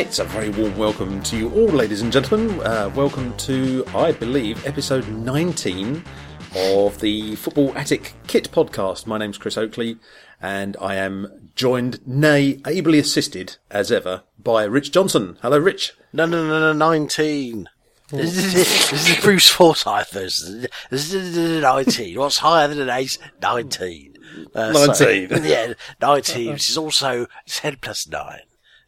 It's a very warm welcome to you all, ladies and gentlemen. Uh, welcome to, I believe, episode 19 of the Football Attic Kit podcast. My name's Chris Oakley, and I am joined, nay, ably assisted, as ever, by Rich Johnson. Hello, Rich. No, no, no, no, 19. This is, this is Bruce Forsyth. This is, 19. What's higher than an 8? 19. Uh, 19. So, yeah, 19, which is also 10 plus 9.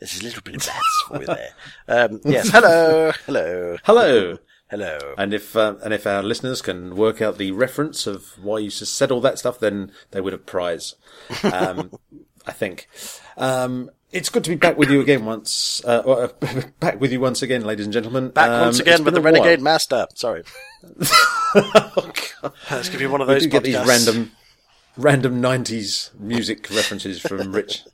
There's a little bit of maths for you there. Um, yes, hello, hello, Hello. hello. And if uh, and if our listeners can work out the reference of why you just said all that stuff, then they would have prize. Um, I think. Um, it's good to be back with you again once. Uh, well, uh, back with you once again, ladies and gentlemen. Back Um, once again with the a while. Renegade Master. Sorry. Oh, God. Let's give you one of We those do get these random, random '90s music references from Rich.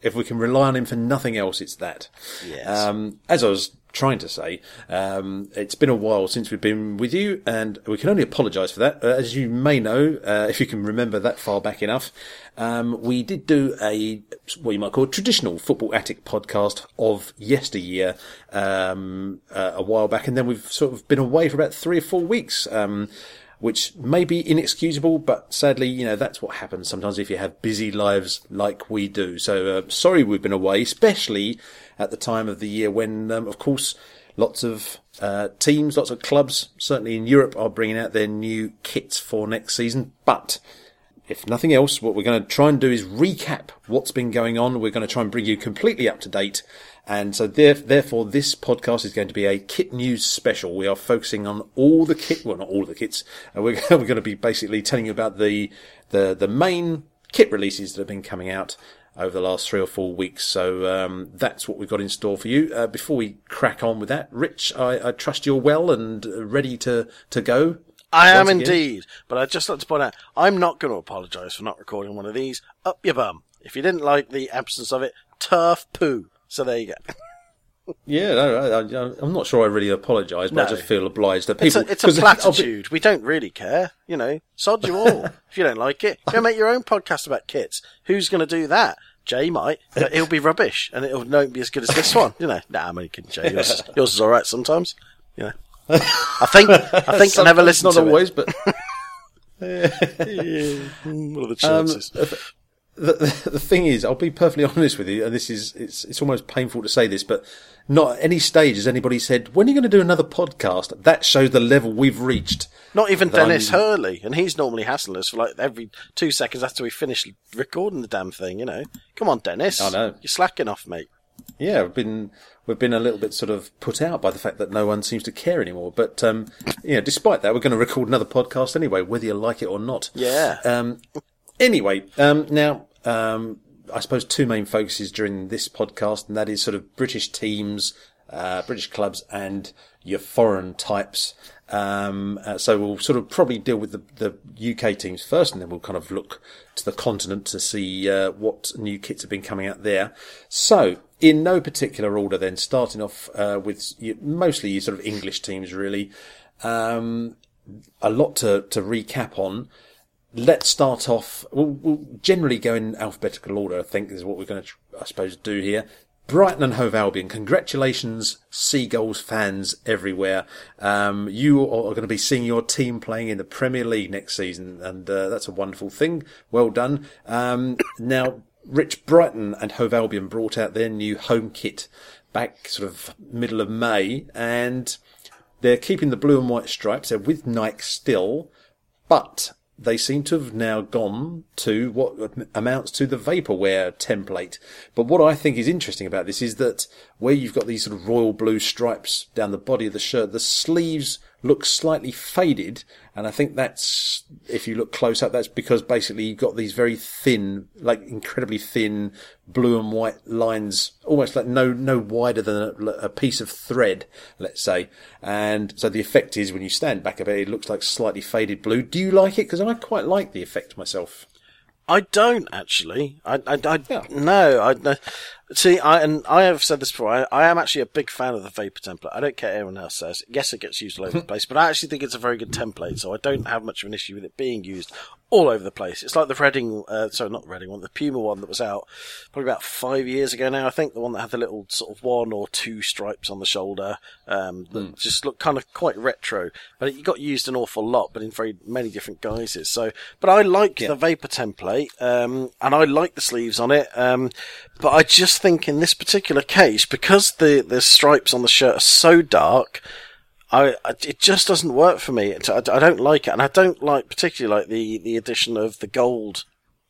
If we can rely on him for nothing else, it's that. Yes. Um, as I was trying to say, um, it's been a while since we've been with you, and we can only apologise for that. Uh, as you may know, uh, if you can remember that far back enough, um, we did do a what you might call a traditional football attic podcast of yesteryear um, uh, a while back, and then we've sort of been away for about three or four weeks. Which may be inexcusable, but sadly, you know, that's what happens sometimes if you have busy lives like we do. So, uh, sorry we've been away, especially at the time of the year when, um, of course, lots of uh, teams, lots of clubs, certainly in Europe, are bringing out their new kits for next season. But if nothing else, what we're going to try and do is recap what's been going on. We're going to try and bring you completely up to date. And so there, therefore this podcast is going to be a kit news special. We are focusing on all the kit, well, not all the kits. Uh, we're, we're going to be basically telling you about the, the, the main kit releases that have been coming out over the last three or four weeks. So, um, that's what we've got in store for you. Uh, before we crack on with that, Rich, I, I trust you're well and ready to, to go. I am again. indeed, but I'd just like to point out, I'm not going to apologise for not recording one of these. Up your bum. If you didn't like the absence of it, turf poo. So there you go. Yeah, no, I, I'm not sure I really apologise, but I just feel obliged that It's people. a, it's a I'll be- platitude. We don't really care. You know, sod you all. if you don't like it, go make your own podcast about kits. Who's going to do that? Jay might, but it'll be rubbish and it'll not be as good as this one. You know, nah, I'm only kidding, Jay. Yours, is- yours is all right sometimes. You know, I think I think I never listened not to always, but it. What are the um, chances? The, the, the thing is, I'll be perfectly honest with you, and this is it's it's almost painful to say this, but not at any stage has anybody said when are you going to do another podcast. That shows the level we've reached. Not even that I'm- Dennis Hurley, and he's normally hassling us for like every two seconds after we finish recording the damn thing. You know, come on, Dennis. I know. you're slacking off, mate. Yeah, we've been we've been a little bit sort of put out by the fact that no one seems to care anymore. But um, you know, despite that, we're going to record another podcast anyway, whether you like it or not. Yeah. Um, anyway, um, now um, I suppose two main focuses during this podcast, and that is sort of British teams, uh, British clubs, and your foreign types. Um, uh, so we'll sort of probably deal with the, the UK teams first, and then we'll kind of look to the continent to see uh, what new kits have been coming out there. So, in no particular order, then starting off uh, with mostly sort of English teams, really. Um, a lot to, to recap on. Let's start off. We'll, we'll generally go in alphabetical order. I think is what we're going to, I suppose, do here. Brighton and Hove Albion. Congratulations, Seagulls fans everywhere. Um, you are going to be seeing your team playing in the Premier League next season, and uh, that's a wonderful thing. Well done. Um, now, Rich Brighton and Hove Albion brought out their new home kit back sort of middle of May, and they're keeping the blue and white stripes. They're with Nike still, but they seem to have now gone to what amounts to the vaporware template. But what I think is interesting about this is that where you've got these sort of royal blue stripes down the body of the shirt, the sleeves look slightly faded. And I think that's, if you look close up, that's because basically you've got these very thin, like incredibly thin blue and white lines, almost like no, no wider than a, a piece of thread, let's say. And so the effect is when you stand back a bit, it looks like slightly faded blue. Do you like it? Because I quite like the effect myself. I don't actually. I, I, I Yeah. no. I. See, I and I have said this before. I, I am actually a big fan of the vapor template. I don't care what everyone else says. Yes, it gets used all over the place, but I actually think it's a very good template. So I don't have much of an issue with it being used all over the place. It's like the Reading, uh, sorry, not the Reading one, the Puma one that was out probably about five years ago now. I think the one that had the little sort of one or two stripes on the shoulder, um, that just looked kind of quite retro. But it got used an awful lot, but in very many different guises. So, but I like Yeah. the vapor template, um, and I like the sleeves on it. Um, but I just think in this particular case, because the the stripes on the shirt are so dark. I, it just doesn't work for me. I, I don't like it, and I don't like particularly like the the addition of the gold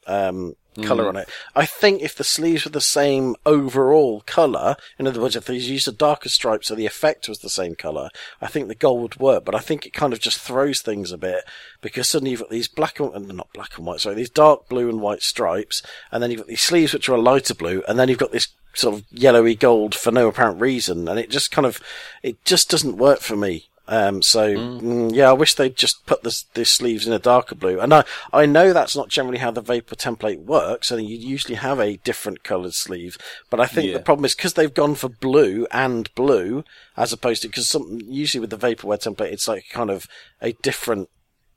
um, color on it. I think if the sleeves were the same overall color, in other words, if they used a darker stripe so the effect was the same color, I think the gold would work. But I think it kind of just throws things a bit because suddenly you've got these black and not black and white, sorry, these dark blue and white stripes, and then you've got these sleeves which are a lighter blue, and then you've got this sort of yellowy gold for no apparent reason, and it just kind of it just doesn't work for me. Um, so mm, yeah, I wish they'd just put the, the sleeves in a darker blue. And I, I know that's not generally how the Vapor template works, and you usually have a different coloured sleeve. But I think Yeah. the problem is because they've gone for blue and blue, as opposed to because some usually with the Vaporware template, it's like kind of a different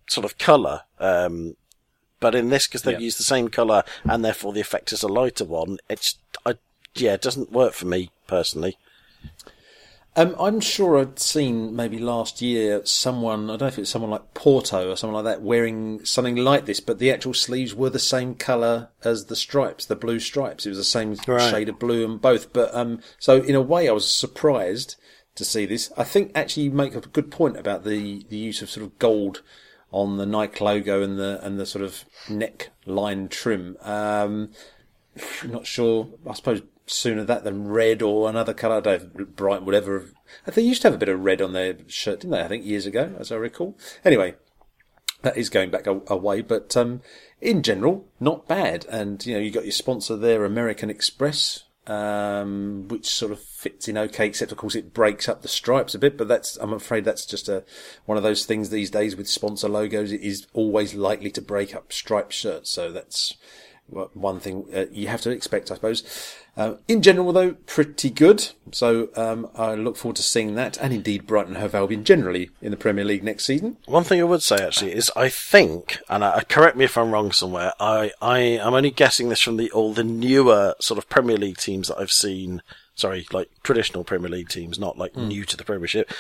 sort of colour. Um, but in this, because they've Yeah. used the same colour and therefore the effect is a lighter one, it's I, yeah, it doesn't work for me personally. Um, I'm sure I'd seen maybe last year someone, I don't know if it's someone like Porto or someone like that, wearing something like this, but the actual sleeves were the same colour as the stripes, the blue stripes. It was the same Right. shade of blue and both. But um, so in a way, I was surprised to see this. I think actually you make a good point about the, the use of sort of gold on the Nike logo and the and the sort of neck line trim. Um, not sure. I suppose sooner that than red or another colour. I don't know, bright, whatever. They used to have a bit of red on their shirt, didn't they? I think years ago, as I recall. Anyway, that is going back a, a way, but um, in general, not bad. And you know, you got your sponsor there, American Express, um, which sort of fits in okay, except of course it breaks up the stripes a bit. But that's, I'm afraid, that's just a one of those things these days with sponsor logos. It is always likely to break up striped shirts, so that's one thing uh, you have to expect, I suppose. Uh, in general, though, pretty good. So um, I look forward to seeing that, and indeed Brighton Hove Albion generally in the Premier League next season. One thing I would say actually is I think, and I, correct me if I'm wrong somewhere. I I am only guessing this from the all the newer sort of Premier League teams that I've seen. Sorry, like traditional Premier League teams, not like new to the Premiership.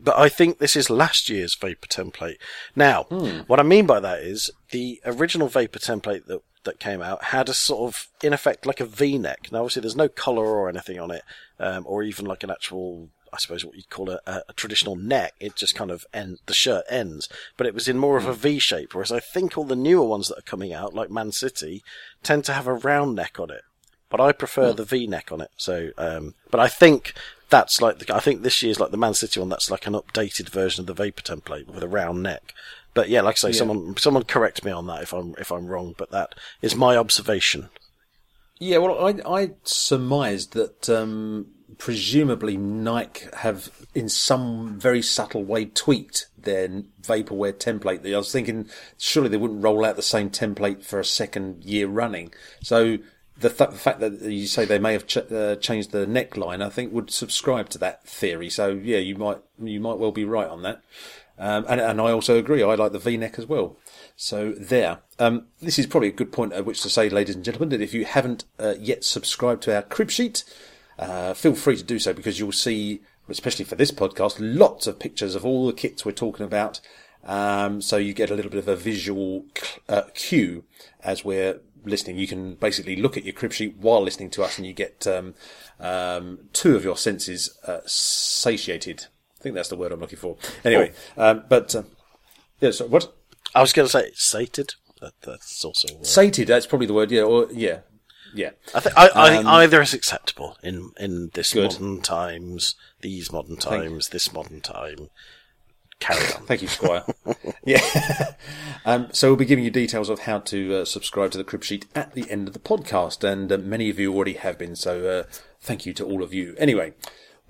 But I think this is last year's Vapor template. Now, what I mean by that is the original Vapor template that that came out had a sort of, in effect, like a V-neck. Now, obviously, there's no collar or anything on it, um, or even like an actual I suppose what you'd call a, a, a traditional neck. It just kind of end the shirt ends, but it was in more of a V shape. Whereas I think all the newer ones that are coming out, like Man City, tend to have a round neck on it. But I prefer the V neck on it. So, um, but I think that's like the, I think this year's like the Man City one. That's like an updated version of the Vapor template with a round neck. But yeah, like I say, someone someone correct me on that if I'm if I'm wrong. But that is my observation. Yeah, well, I, I surmised that um, presumably Nike have, in some very subtle way, tweaked their vaporware template. I was thinking surely they wouldn't roll out the same template for a second year running. So the, th- the fact that you say they may have ch- uh, changed the neckline, I think would subscribe to that theory. So yeah, you might you might well be right on that. Um, and, and I also agree. I like the V-neck as well. So there. Um, this is probably a good point at which to say, ladies and gentlemen, that if you haven't uh, yet subscribed to our crib sheet, uh, feel free to do so because you'll see, especially for this podcast, lots of pictures of all the kits we're talking about. Um, so you get a little bit of a visual uh, cue as we're listening. You can basically look at your crib sheet while listening to us, and you get um, um, two of your senses uh, satiated. Think that's the word I'm looking for. Anyway, um, but uh, yeah. So what? I was going to say sated. That, that's also. Sated. That's probably the word. Yeah. Or yeah. Yeah. I think I, I think either is acceptable in in this Good. modern times, these modern times, this modern time. Carry on. Thank you, Squire. yeah. um, so we'll be giving you details of how to uh, subscribe to the crib sheet at the end of the podcast, and uh, many of you already have been. So uh, thank you to all of you. Anyway,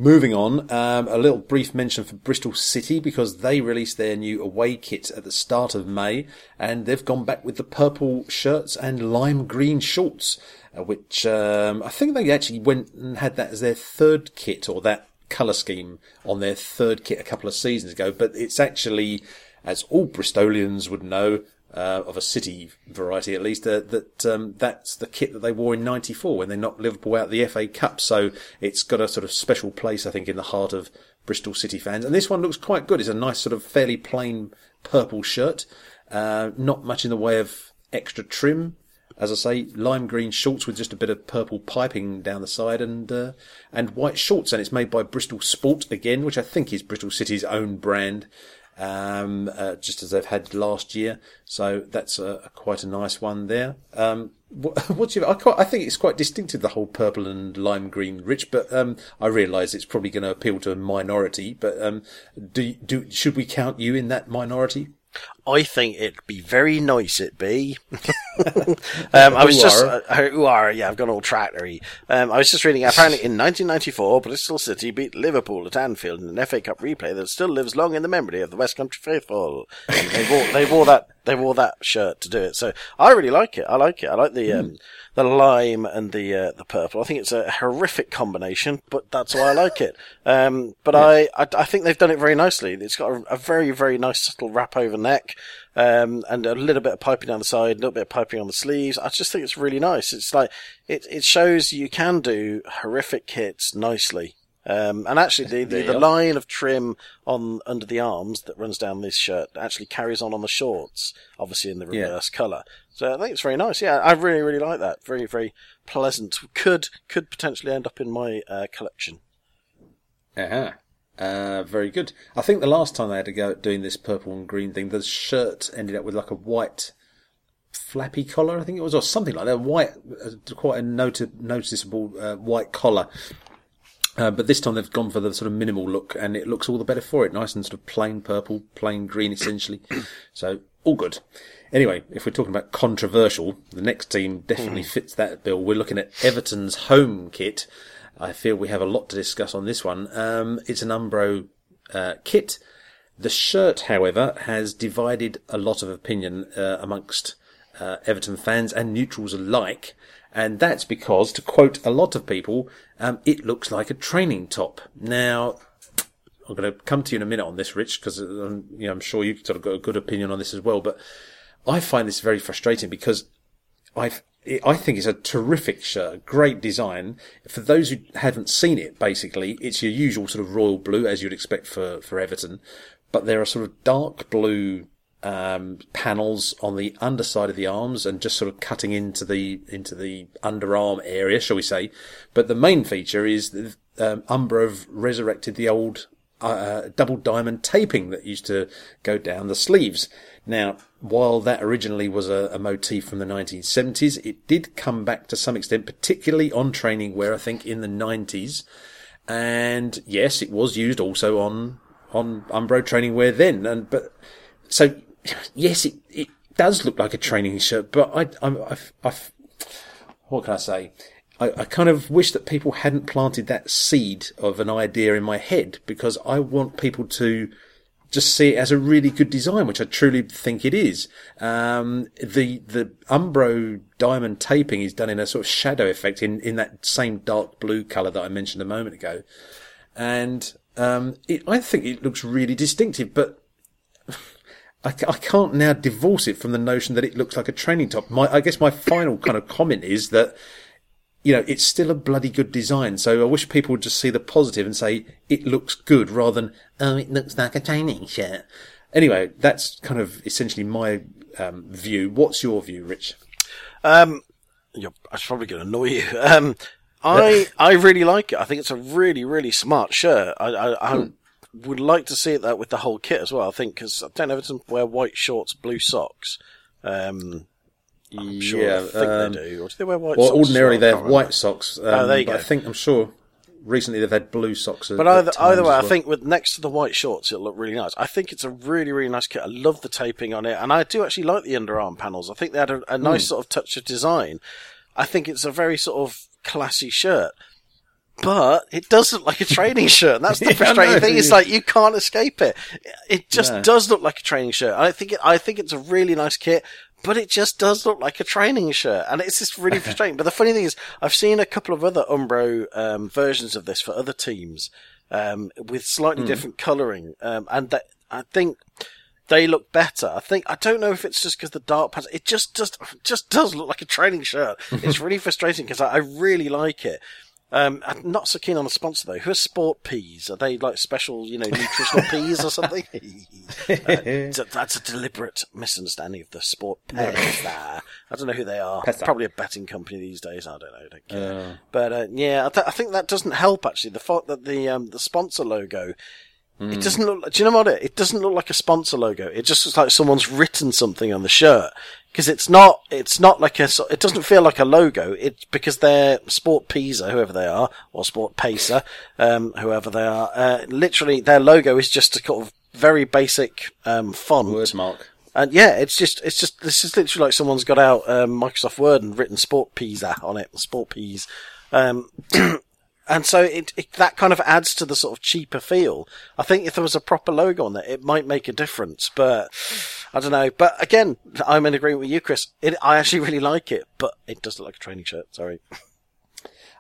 Moving on, um, a little brief mention for Bristol City because they released their new away kit at the start of May and they've gone back with the purple shirts and lime green shorts, uh, which um, I think they actually went and had that as their third kit or that colour scheme on their third kit a couple of seasons ago. But it's actually, as all Bristolians would know, uh, of a city variety at least, uh, that um, that's the kit that they wore in '94 when they knocked Liverpool out the FA Cup. So it's got a sort of special place, I think, in the heart of Bristol City fans. And this one looks quite good. It's a nice sort of fairly plain purple shirt, uh, not much in the way of extra trim. As I say, lime green shorts with just a bit of purple piping down the side and uh, and white shorts, and it's made by Bristol Sport again, which I think is Bristol City's own brand um, uh, just as they've had last year. So that's a, a quite a nice one there. Um, what? I, quite, I think it's quite distinctive the whole purple and lime green rich, but um, I realise it's probably going to appeal to a minority. But um, do do should we count you in that minority? I think it'd be very nice. It be. um, I was just uh, who are yeah. I've gone all tractory. Um, I was just reading. Apparently, in 1994, Bristol City beat Liverpool at Anfield in an FA Cup replay that still lives long in the memory of the West Country faithful. And they wore they wore that they wore that shirt to do it. So I really like it. I like it. I like the um, the lime and the uh, the purple. I think it's a horrific combination, but that's why I like it. Um, but yeah. I, I, I think they've done it very nicely. It's got a, a very very nice subtle wrap over neck, um, and a little bit of piping down the side, a little bit of piping on the sleeves. I just think it's really nice. It's like it it shows you can do horrific kits nicely. Um, and actually, the, the, the, line of trim on under the arms that runs down this shirt actually carries on on the shorts, obviously in the reverse yeah. colour. So I think it's very nice. Yeah, I really, really like that. Very, very pleasant. Could could potentially end up in my uh, collection. Uh-huh. Uh, very good. I think the last time they had to go at doing this purple and green thing, the shirt ended up with like a white flappy collar, I think it was, or something like that. White, uh, quite a noti- noticeable uh, white collar uh, but this time they've gone for the sort of minimal look, and it looks all the better for it. Nice and sort of plain purple, plain green, essentially. so all good. Anyway, if we're talking about controversial, the next team definitely mm. fits that bill. We're looking at Everton's home kit. I feel we have a lot to discuss on this one. Um, it's an Umbro uh, kit. The shirt, however, has divided a lot of opinion uh, amongst uh, Everton fans and neutrals alike. And that's because, to quote a lot of people, um, it looks like a training top. Now, I'm going to come to you in a minute on this, Rich, because um, you know, I'm sure you've sort of got a good opinion on this as well. But I find this very frustrating because I I think it's a terrific shirt, great design. For those who haven't seen it, basically, it's your usual sort of royal blue as you'd expect for for Everton, but there are sort of dark blue um, panels on the underside of the arms and just sort of cutting into the into the underarm area, shall we say? But the main feature is that um, Umbro have resurrected the old uh, uh, double diamond taping that used to go down the sleeves. Now, while that originally was a, a, motif from the 1970s, it did come back to some extent, particularly on training wear, I think, in the 90s. And yes, it was used also on on Umbro training wear then. And but so yes, it, it does look like a training shirt, but I, I, I, I what can I say? I, I, kind of wish that people hadn't planted that seed of an idea in my head because I want people to just see it as a really good design, which I truly think it is. Um, the, the Umbro diamond taping is done in a sort of shadow effect in, in that same dark blue color that I mentioned a moment ago. And, um, it, I think it looks really distinctive, but I, I can't now divorce it from the notion that it looks like a training top. My, I guess my final kind of comment is that, you know, it's still a bloody good design. So I wish people would just see the positive and say it looks good rather than, oh, it looks like a training shirt. Anyway, that's kind of essentially my um, view. What's your view, Rich? Um, you're, I'm probably going to annoy you. Um, I I really like it. I think it's a really really smart shirt. I I, I would like to see it that with the whole kit as well. I think because I don't know if Everton wear white shorts, blue socks. Um, I'm sure yeah, I think um, they do. Or do they wear white well, socks? ordinarily they have white socks. Um, oh, there you go. I think I'm sure recently they've had blue socks. But either either way, well. I think with next to the white shorts, it'll look really nice. I think it's a really really nice kit. I love the taping on it, and I do actually like the underarm panels. I think they had a, a nice mm. sort of touch of design. I think it's a very sort of classy shirt. But it does look like a training shirt. And that's the frustrating know. thing. It's like you can't escape it. It just does look like a training shirt. I think it, I think it's a really nice kit, but it just does look like a training shirt, and it's just really frustrating. but the funny thing is, I've seen a couple of other Umbro um, versions of this for other teams um, with slightly different colouring, um, and that I think they look better. I think I don't know if it's just because the dark pads. It just just just does look like a training shirt. It's really frustrating because I, I really like it. Um, I'm not so keen on a sponsor though. Who are Sport Peas? Are they like special, you know, nutritional peas or something? Uh, that's a deliberate misunderstanding of the Sport Peas. there. I don't know who they are. Pesa. Probably a betting company these days. I don't know. I don't care. But uh, yeah, I, th- I think that doesn't help actually. The fact that the um, the sponsor logo it doesn't look. Do you know what it? It doesn't look like a sponsor logo. It just looks like someone's written something on the shirt because it's not. It's not like a. It doesn't feel like a logo. It's because they're Sport Pisa, whoever they are, or Sport Pacer, um, whoever they are. Uh, literally, their logo is just a kind of very basic um, font. Word mark. And yeah, it's just, it's just, this is literally like someone's got out um, Microsoft Word and written Sport Pisa on it, Sport Peas. Um, and so it, it, that kind of adds to the sort of cheaper feel. I think if there was a proper logo on there, it might make a difference, but I don't know. But again, I'm in agreement with you, Chris. It, I actually really like it, but it does look like a training shirt. Sorry.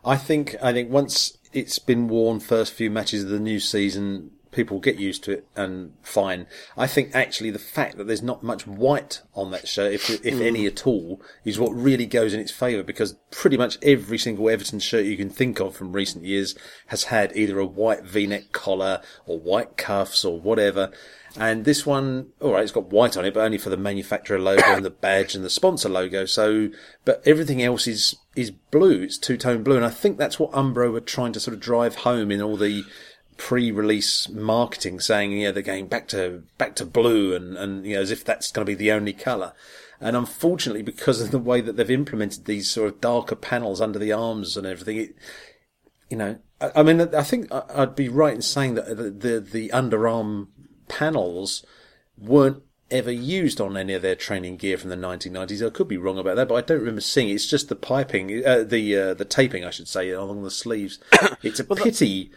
I think I think once it's been worn first few matches of the new season, people get used to it and fine. I think actually the fact that there's not much white on that shirt, if if hmm. any at all, is what really goes in its favour because pretty much every single Everton shirt you can think of from recent years has had either a white V-neck collar or white cuffs or whatever. And this one, all right, it's got white on it, but only for the manufacturer logo and the badge and the sponsor logo. So, but everything else is is blue. It's two tone blue, and I think that's what Umbro were trying to sort of drive home in all the pre-release marketing, saying yeah they're going back to back to blue, and and you know as if that's going to be the only color. And unfortunately, because of the way that they've implemented these sort of darker panels under the arms and everything, it, you know, I, I mean, I think I'd be right in saying that the the, the underarm panels weren't ever used on any of their training gear from the 1990s. I could be wrong about that, but I don't remember seeing it. It's just the piping, uh, the uh, the taping, I should say, along the sleeves. It's a pity,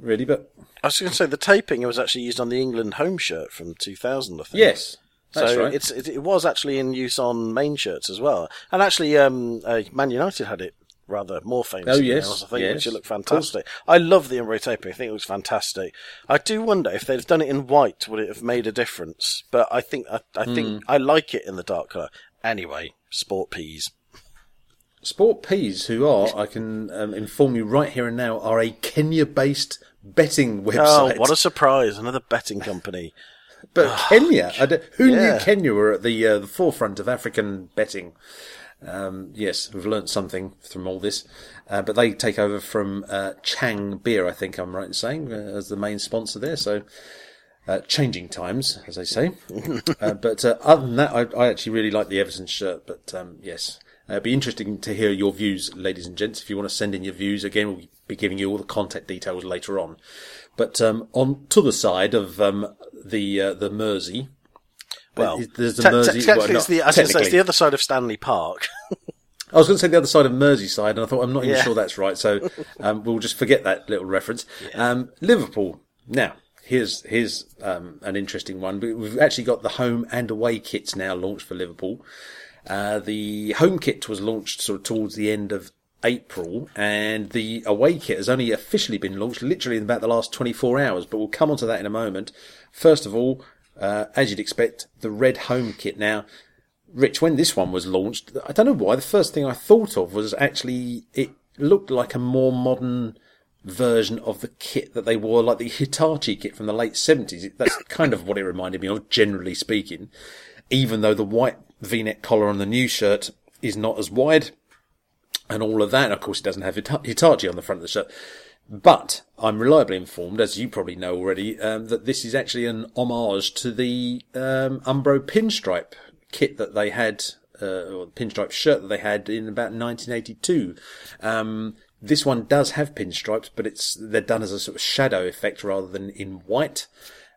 really, but I was going to say the taping was actually used on the England home shirt from 2000, I think. yes, that's so right. it's it, it was actually in use on main shirts as well, and actually, um, uh, Man United had it rather more famous. Oh, yes, I think, yes, which it looked fantastic. I love the embroidery taping. I think it looks fantastic. I do wonder if they'd have done it in white, would it have made a difference? But I think I, I Hmm. think I like it in the dark colour. Anyway, sport peas. Sport Peas, who are, I can um, inform you right here and now, are a Kenya-based betting website. Oh, what a surprise! Another betting company. But Kenya, I don't- who Yeah. knew Kenya were at the uh, the forefront of African betting? Um, yes, we've learnt something from all this. Uh, but they take over from uh, Chang Beer, I think I'm right in saying, uh, as the main sponsor there. So uh, changing times, as they say. uh, but uh, other than that, I, I actually really like the Everton shirt. But um, yes, uh, it'd be interesting to hear your views, ladies and gents. If you want to send in your views, again, we'll be giving you all the contact details later on. But um, on to the side of um, the uh, the Mersey. Well, there's the te- te- Mersey. technically, well, it's the, I was say, it's the other side of Stanley Park. I was going to say the other side of Merseyside, and I thought I'm not even Yeah. sure that's right. So um, we'll just forget that little reference. Um, Liverpool. Now, here's here's um, an interesting one. We've actually got the home and away kits now launched for Liverpool. Uh, the home kit was launched sort of towards the end of April, and the away kit has only officially been launched literally in about the last 24 hours. But we'll come on to that in a moment. First of all, uh, as you'd expect, the red home kit. Now, Rich, when this one was launched, I don't know why, the first thing I thought of was actually it looked like a more modern version of the kit that they wore, like the Hitachi kit from the late 70s. That's kind of what it reminded me of, generally speaking. Even though the white v-neck collar on the new shirt is not as wide and all of that. Of course, it doesn't have Hita- Hitachi on the front of the shirt. But I'm reliably informed, as you probably know already, um, that this is actually an homage to the um, Umbro pinstripe kit that they had, uh, or the pinstripe shirt that they had in about 1982. Um, this one does have pinstripes, but it's they're done as a sort of shadow effect rather than in white.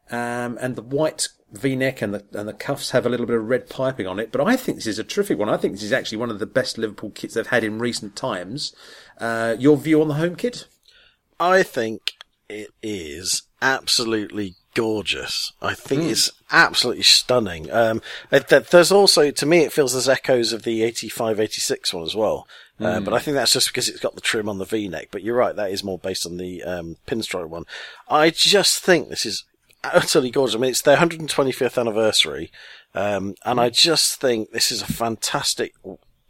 Um, and the white V-neck and the and the cuffs have a little bit of red piping on it. But I think this is a terrific one. I think this is actually one of the best Liverpool kits they've had in recent times. Uh, your view on the home kit? I think it is absolutely gorgeous. I think it's absolutely stunning. Um, th- there's also, to me, it feels there's echoes of the 85, 86 one as well. Uh, but I think that's just because it's got the trim on the V-neck. But you're right, that is more based on the um, pinstripe one. I just think this is utterly gorgeous. I mean, it's their 125th anniversary, um, and I just think this is a fantastic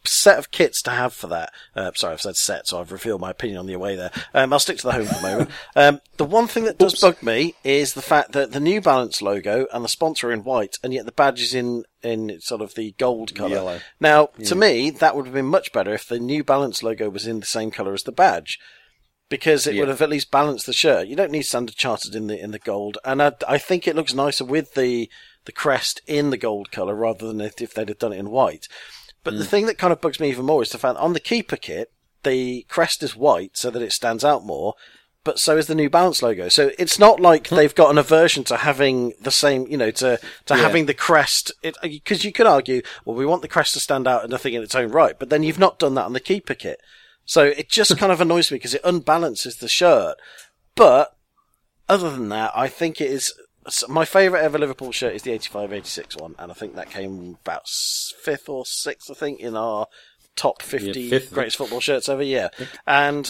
set of kits to have for that. Uh, sorry, I've said set, so I've revealed my opinion on the away there. Um, I'll stick to the home for the moment. Um, the one thing that does bug me is the fact that the New Balance logo and the sponsor are in white, and yet the badge is in in sort of the gold colour. Yellow. Now, to me, that would have been much better if the New Balance logo was in the same colour as the badge. Because it Yeah. would have at least balanced the shirt. You don't need Standard Chartered in the in the gold, and I, I think it looks nicer with the the crest in the gold colour rather than if, if they'd have done it in white. But the mm. thing that kind of bugs me even more is the fact on the keeper kit, the crest is white so that it stands out more, but so is the New Balance logo. So it's not like hmm. they've got an aversion to having the same, you know, to, to Yeah. having the crest. Because uh, you could argue, well, we want the crest to stand out and nothing in its own right, but then you've not done that on the keeper kit. So it just kind of annoys me because it unbalances the shirt. But other than that, I think it is my favourite ever Liverpool shirt is the 85-86 one, and I think that came about fifth or sixth, I think, in our top 50 Yeah, fifth. greatest football shirts ever. Yeah, and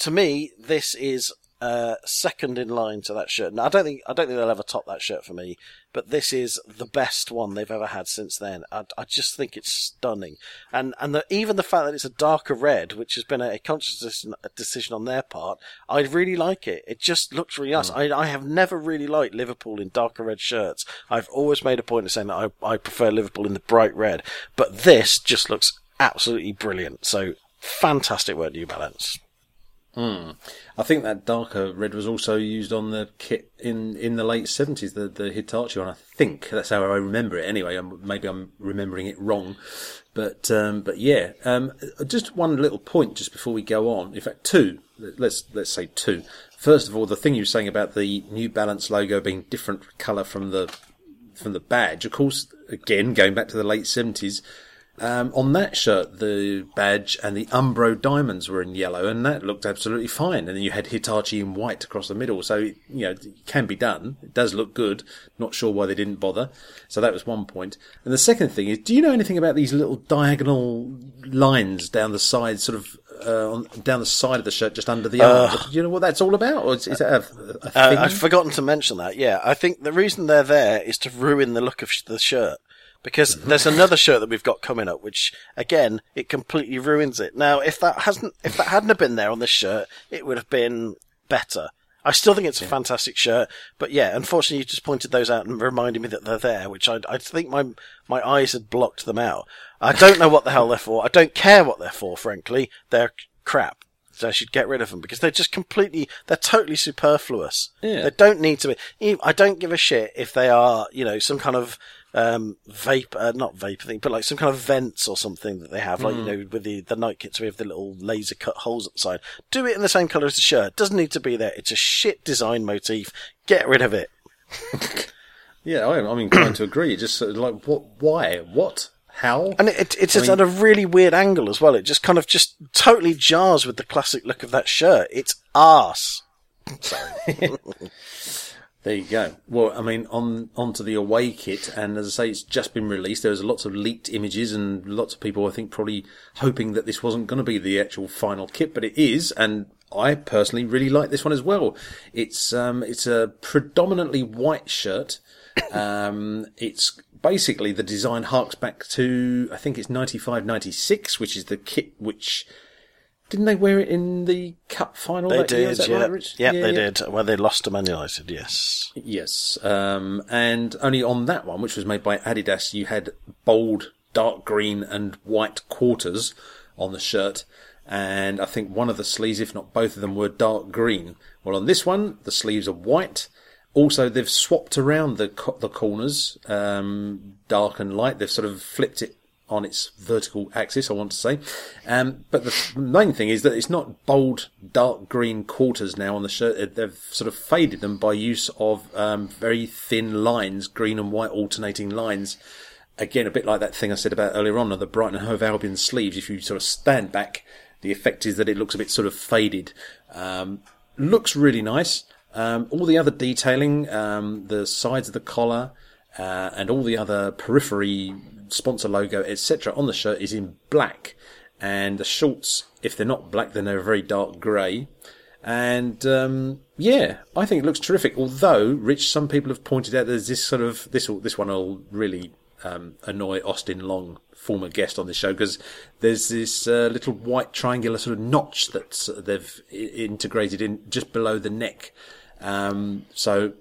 to me, this is uh, second in line to that shirt. Now, I don't think I don't think they'll ever top that shirt for me, but this is the best one they've ever had since then. I, I just think it's stunning, and and the, even the fact that it's a darker red, which has been a, a conscious decision, a decision on their part, I really like it. It just looks really nice. Hmm. I, I have never really liked Liverpool in darker red shirts. I've always made a point of saying that I, I prefer Liverpool in the bright red, but this just looks absolutely brilliant. So fantastic work, New Balance. I think that darker red was also used on the kit in, in the late seventies, the the Hitachi one. I think that's how I remember it. Anyway, I'm, maybe I'm remembering it wrong, but um, but yeah. Um, just one little point just before we go on. In fact, two. Let's let's say two. First of all, the thing you were saying about the New Balance logo being different colour from the from the badge. Of course, again going back to the late seventies. Um, on that shirt, the badge and the Umbro diamonds were in yellow, and that looked absolutely fine. And then you had Hitachi in white across the middle, so you know it can be done. It does look good. Not sure why they didn't bother. So that was one point. And the second thing is, do you know anything about these little diagonal lines down the side, sort of uh, on, down the side of the shirt, just under the arm? Do you know what that's all about, or is, is that a, a Uh, thing? I've forgotten to mention that. Yeah, I think the reason they're there is to ruin the look of sh- the shirt. Because mm-hmm. there's another shirt that we've got coming up, which again it completely ruins it. Now, if that hasn't, if that hadn't have been there on this shirt, it would have been better. I still think it's a fantastic shirt, but yeah, unfortunately, you just pointed those out and reminded me that they're there, which I, I think my my eyes had blocked them out. I don't know what the hell they're for. I don't care what they're for, frankly. They're crap. So I should get rid of them because they're just completely, they're totally superfluous. Yeah. They don't need to be. I don't give a shit if they are, you know, some kind of um, vape, uh, not vape thing, but like some kind of vents or something that they have, like you know, with the the Nike kits, we have the little laser cut holes at the side. Do it in the same colour as the shirt. Doesn't need to be there. It's a shit design motif. Get rid of it. yeah, I, I'm inclined to agree. Just like, what? Why? What? How? And it, it, it's just mean- at a really weird angle as well. It just kind of just totally jars with the classic look of that shirt. It's arse. Sorry. There you go. Well, I mean, on onto the away kit, and as I say, it's just been released. There's lots of leaked images, and lots of people, I think, probably hoping that this wasn't going to be the actual final kit, but it is. And I personally really like this one as well. It's um, it's a predominantly white shirt. Um, it's basically the design harks back to I think it's 95, 96, which is the kit which. Didn't they wear it in the cup final? They that year? Did, that yeah. right? Yep, they did. Well, they lost to Man United, yes. Yes, um, and only on that one, which was made by Adidas, you had bold dark green and white quarters on the shirt, and I think one of the sleeves, if not both of them, were dark green. Well, on this one, the sleeves are white. Also, they've swapped around the co- the corners, um, dark and light. They've sort of flipped it on its vertical axis, I want to say. Um, but the main thing is that it's not bold, dark green quarters now on the shirt. They've sort of faded them by use of um, very thin lines, green and white alternating lines. Again, a bit like that thing I said about earlier on, the Brighton and Hove Albion sleeves. If you sort of stand back, the effect is that it looks a bit sort of faded. Um, looks really nice. Um, all the other detailing, um, the sides of the collar, uh, and all the other periphery sponsor logo, etc., on the shirt is in black. And the shorts, if they're not black, then they're very dark grey. And um, yeah, I think it looks terrific. Although, Rich, some people have pointed out there's this sort of this. This one will really um, annoy Austin Long, former guest on the show, because there's this uh, little white triangular sort of notch that they've integrated in just below the neck. Um, so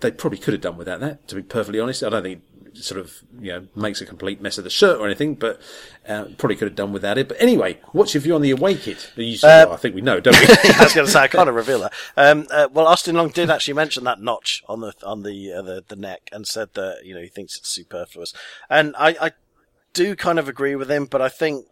they probably could have done without that. To be perfectly honest, I don't think sort of you know makes a complete mess of the shirt or anything, but uh, probably could have done without it. But anyway, what's your view on the away kit? You said, uh, I think we know, don't we? I was going to say I can't reveal that. Um, uh, well, Austin Long did actually mention that notch on the on the, uh, the the neck and said that you know he thinks it's superfluous, and I, I do kind of agree with him, but I think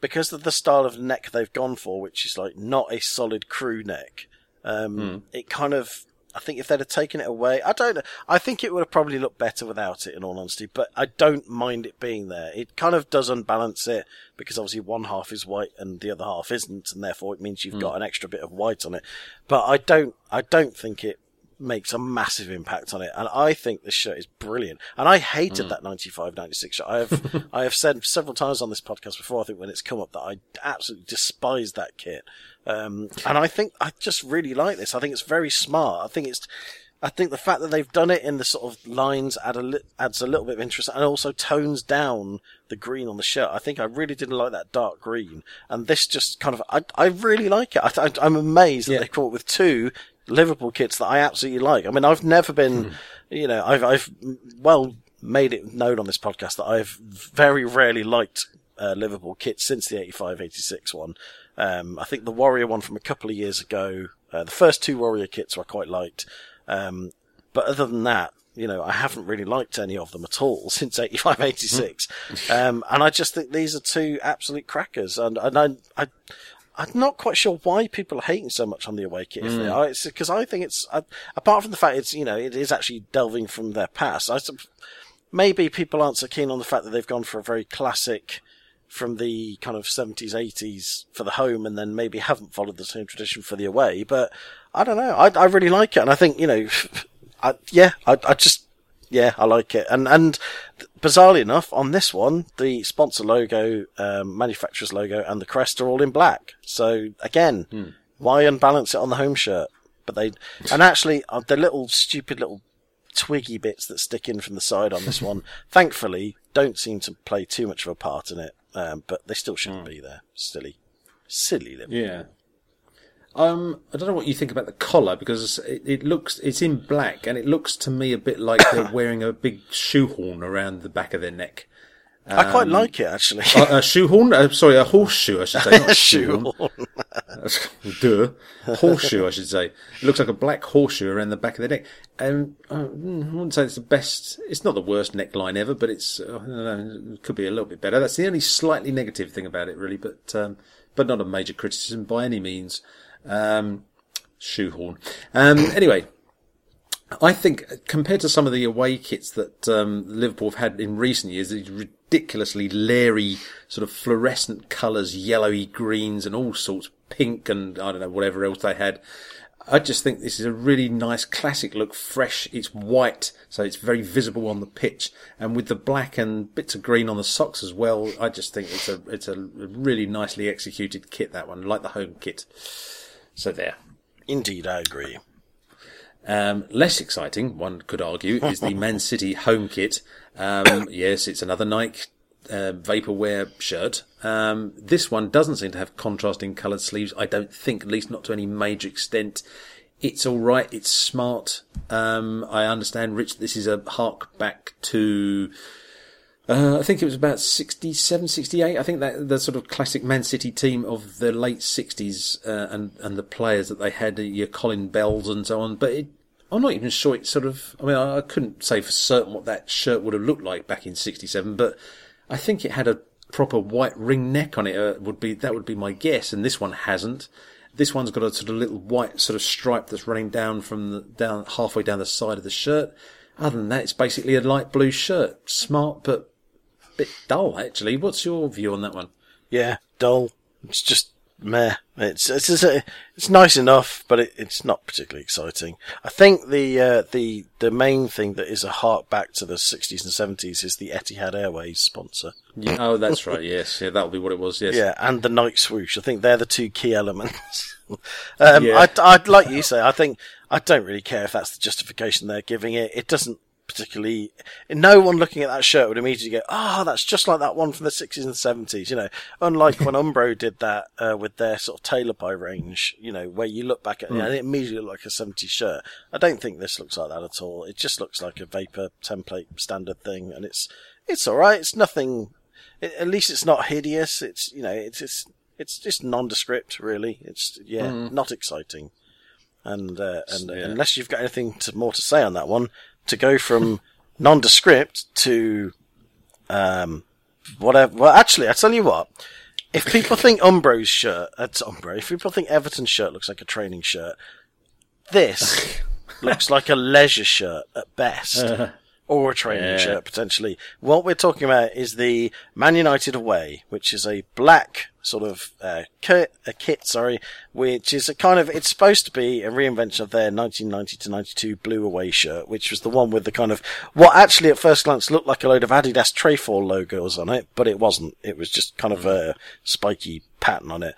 because of the style of neck they've gone for, which is like not a solid crew neck, um, mm. it kind of I think if they'd have taken it away, I don't know. I think it would have probably looked better without it, in all honesty. But I don't mind it being there. It kind of does unbalance it because obviously one half is white and the other half isn't, and therefore it means you've mm. got an extra bit of white on it. But I don't, I don't think it makes a massive impact on it. And I think this shirt is brilliant. And I hated mm. that 95, 96 shirt. I have, I have said several times on this podcast before, I think when it's come up that I absolutely despise that kit. Um, and I think I just really like this. I think it's very smart. I think it's, I think the fact that they've done it in the sort of lines add a li- adds a little bit of interest and also tones down the green on the shirt. I think I really didn't like that dark green, and this just kind of I, I really like it. I, am amazed yeah. that they caught with two Liverpool kits that I absolutely like. I mean, I've never been, hmm. you know, I've I've well made it known on this podcast that I've very rarely liked uh, Liverpool kits since the 85-86 one. Um, I think the Warrior one from a couple of years ago, uh, the first two Warrior kits were quite liked. Um, but other than that, you know, I haven't really liked any of them at all since 85, 86. um, and I just think these are two absolute crackers. And, and I, I, I'm not quite sure why people are hating so much on the away kit. Mm. It's because I think it's, uh, apart from the fact it's, you know, it is actually delving from their past. I, maybe people aren't so keen on the fact that they've gone for a very classic, from the kind of 70s, 80s for the home and then maybe haven't followed the same tradition for the away. But I don't know. I, I really like it. And I think, you know, I, yeah, I, I just, yeah, I like it. And, and bizarrely enough, on this one, the sponsor logo, um, manufacturer's logo and the crest are all in black. So again, hmm. why unbalance it on the home shirt? But they, and actually, uh, the little stupid little twiggy bits that stick in from the side on this one, thankfully, don't seem to play too much of a part in it. Um, but they still shouldn't mm. be there. Silly, silly Liverpool. Yeah. Um, I don't know what you think about the collar because it, it, looks it's in black and it looks to me a bit like they're wearing a big shoehorn around the back of their neck. Um, I quite like it actually. a, a shoehorn? Uh, sorry, a horseshoe, I should say. Not a shoehorn. Duh. Horseshoe, I should say. It looks like a black horseshoe around the back of the neck. Um, I wouldn't say it's the best. It's not the worst neckline ever, but it's uh, know, it could be a little bit better. That's the only slightly negative thing about it, really. But um, but not a major criticism by any means. Um, shoehorn. Um, anyway, I think compared to some of the away kits that um, Liverpool have had in recent years, these ridiculously leery sort of fluorescent colours, yellowy greens and all sorts, pink and I don't know whatever else they had. I just think this is a really nice classic look, fresh. It's white, so it's very visible on the pitch, and with the black and bits of green on the socks as well. I just think it's a it's a really nicely executed kit. That one, like the home kit. So there. Indeed, I agree. Um, less exciting, one could argue, is the Man City home kit. Um, yes, it's another Nike uh, vaporware shirt. Um, this one doesn't seem to have contrasting coloured sleeves. I don't think, at least not to any major extent. It's all right. It's smart. Um, I understand, Rich. This is a hark back to. Uh, I think it was about 67, 68. I think that the sort of classic Man City team of the late 60s uh, and and the players that they had, your Colin Bells and so on. But it, I'm not even sure it sort of. I mean, I, couldn't say for certain what that shirt would have looked like back in '67, but I think it had a proper white ring neck on it. Uh, would be that would be my guess, and this one hasn't. This one's got a sort of little white sort of stripe that's running down from the, down halfway down the side of the shirt. Other than that, it's basically a light blue shirt. Smart, but a bit dull actually. What's your view on that one? Yeah, dull. It's just meh. It's it's it's, it's nice enough, but it, it's not particularly exciting. I think the uh, the the main thing that is a hark back to the 60s and 70s is the Etihad Airways sponsor. Yeah, oh, that's right. Yes, yeah, that'll be what it was. Yes. Yeah, and the Nike swoosh. I think they're the two key elements. um, Yeah. I'd, I'd like you say. I think I don't really care if that's the justification they're giving it. It doesn't particularly. No one looking at that shirt would immediately go, "Ah, that's just like that one from the sixties and seventies." You know, unlike when Umbro did that uh, with their sort of tailor pie range. You know, where you look back at it and it immediately looked like a seventies shirt. I don't think this looks like that at all. It just looks like a vapor template standard thing, and it's it's all right. It's nothing. It, at least it's not hideous. It's you know, it's it's it's just nondescript, really. It's yeah, not exciting. And uh, and Yeah. unless you've got anything to, more to say on that one, to go from nondescript to um whatever. Well, actually, I tell you what. If people think Umbro's shirt, that's Umbro. If people think Everton's shirt looks like a training shirt, this looks like a leisure shirt at best. Or a training Yeah. shirt, potentially. What we're talking about is the Man United away, which is a black sort of uh, kit, a kit, sorry, which is a kind of, it's supposed to be a reinvention of their 1990 to 92 blue away shirt, which was the one with the kind of, what actually at first glance looked like a load of Adidas Trefoil logos on it, but it wasn't. It was just kind of a spiky pattern on it.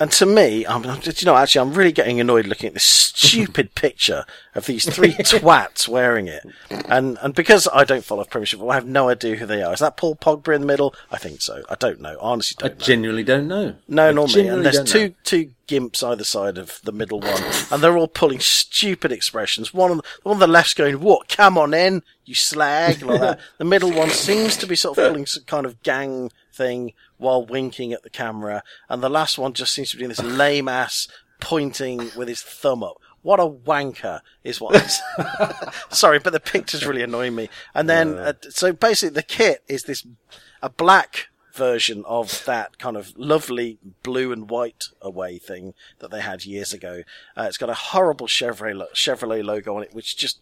And to me, I'm, you know, actually, I'm really getting annoyed looking at this stupid picture of these three twats wearing it. And, and because I don't follow Premiership, I have no idea who they are. Is that Paul Pogba in the middle? I think so. I don't know. I honestly I don't know. genuinely don't know. No, I nor me. And there's two know. two gimps either side of the middle one, and they're all pulling stupid expressions. One on the one on the left's going, "What? Come on in, you slag!" like that. The middle one seems to be sort of pulling some kind of gang thing while winking at the camera, and the last one just seems to be doing this lame ass pointing with his thumb up. What a wanker is what this. Sorry, but the picture's really annoy me. And then, uh, so basically the kit is this, a black version of that kind of lovely blue and white away thing that they had years ago. Uh, it's got a horrible Chevrolet, lo- Chevrolet logo on it, which just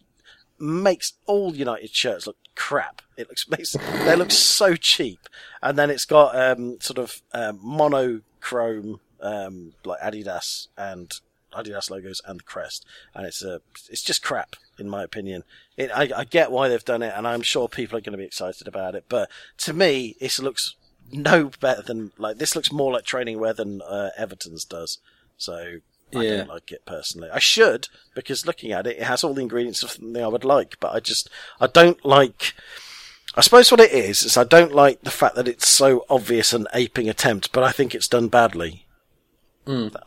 makes all United shirts look crap. It looks they look so cheap. And then it's got um, sort of um, monochrome um, like Adidas and Adidas logos and the crest, and it's a it's just crap in my opinion. It, I, I get why they've done it, and I'm sure people are going to be excited about it. But to me, it looks no better than like this. Looks more like training wear than uh, Everton's does. So I Yeah. don't like it personally. I should because looking at it, it has all the ingredients of something I would like, but I just I don't like. I suppose what it is is I don't like the fact that it's so obvious an aping attempt, but I think it's done badly.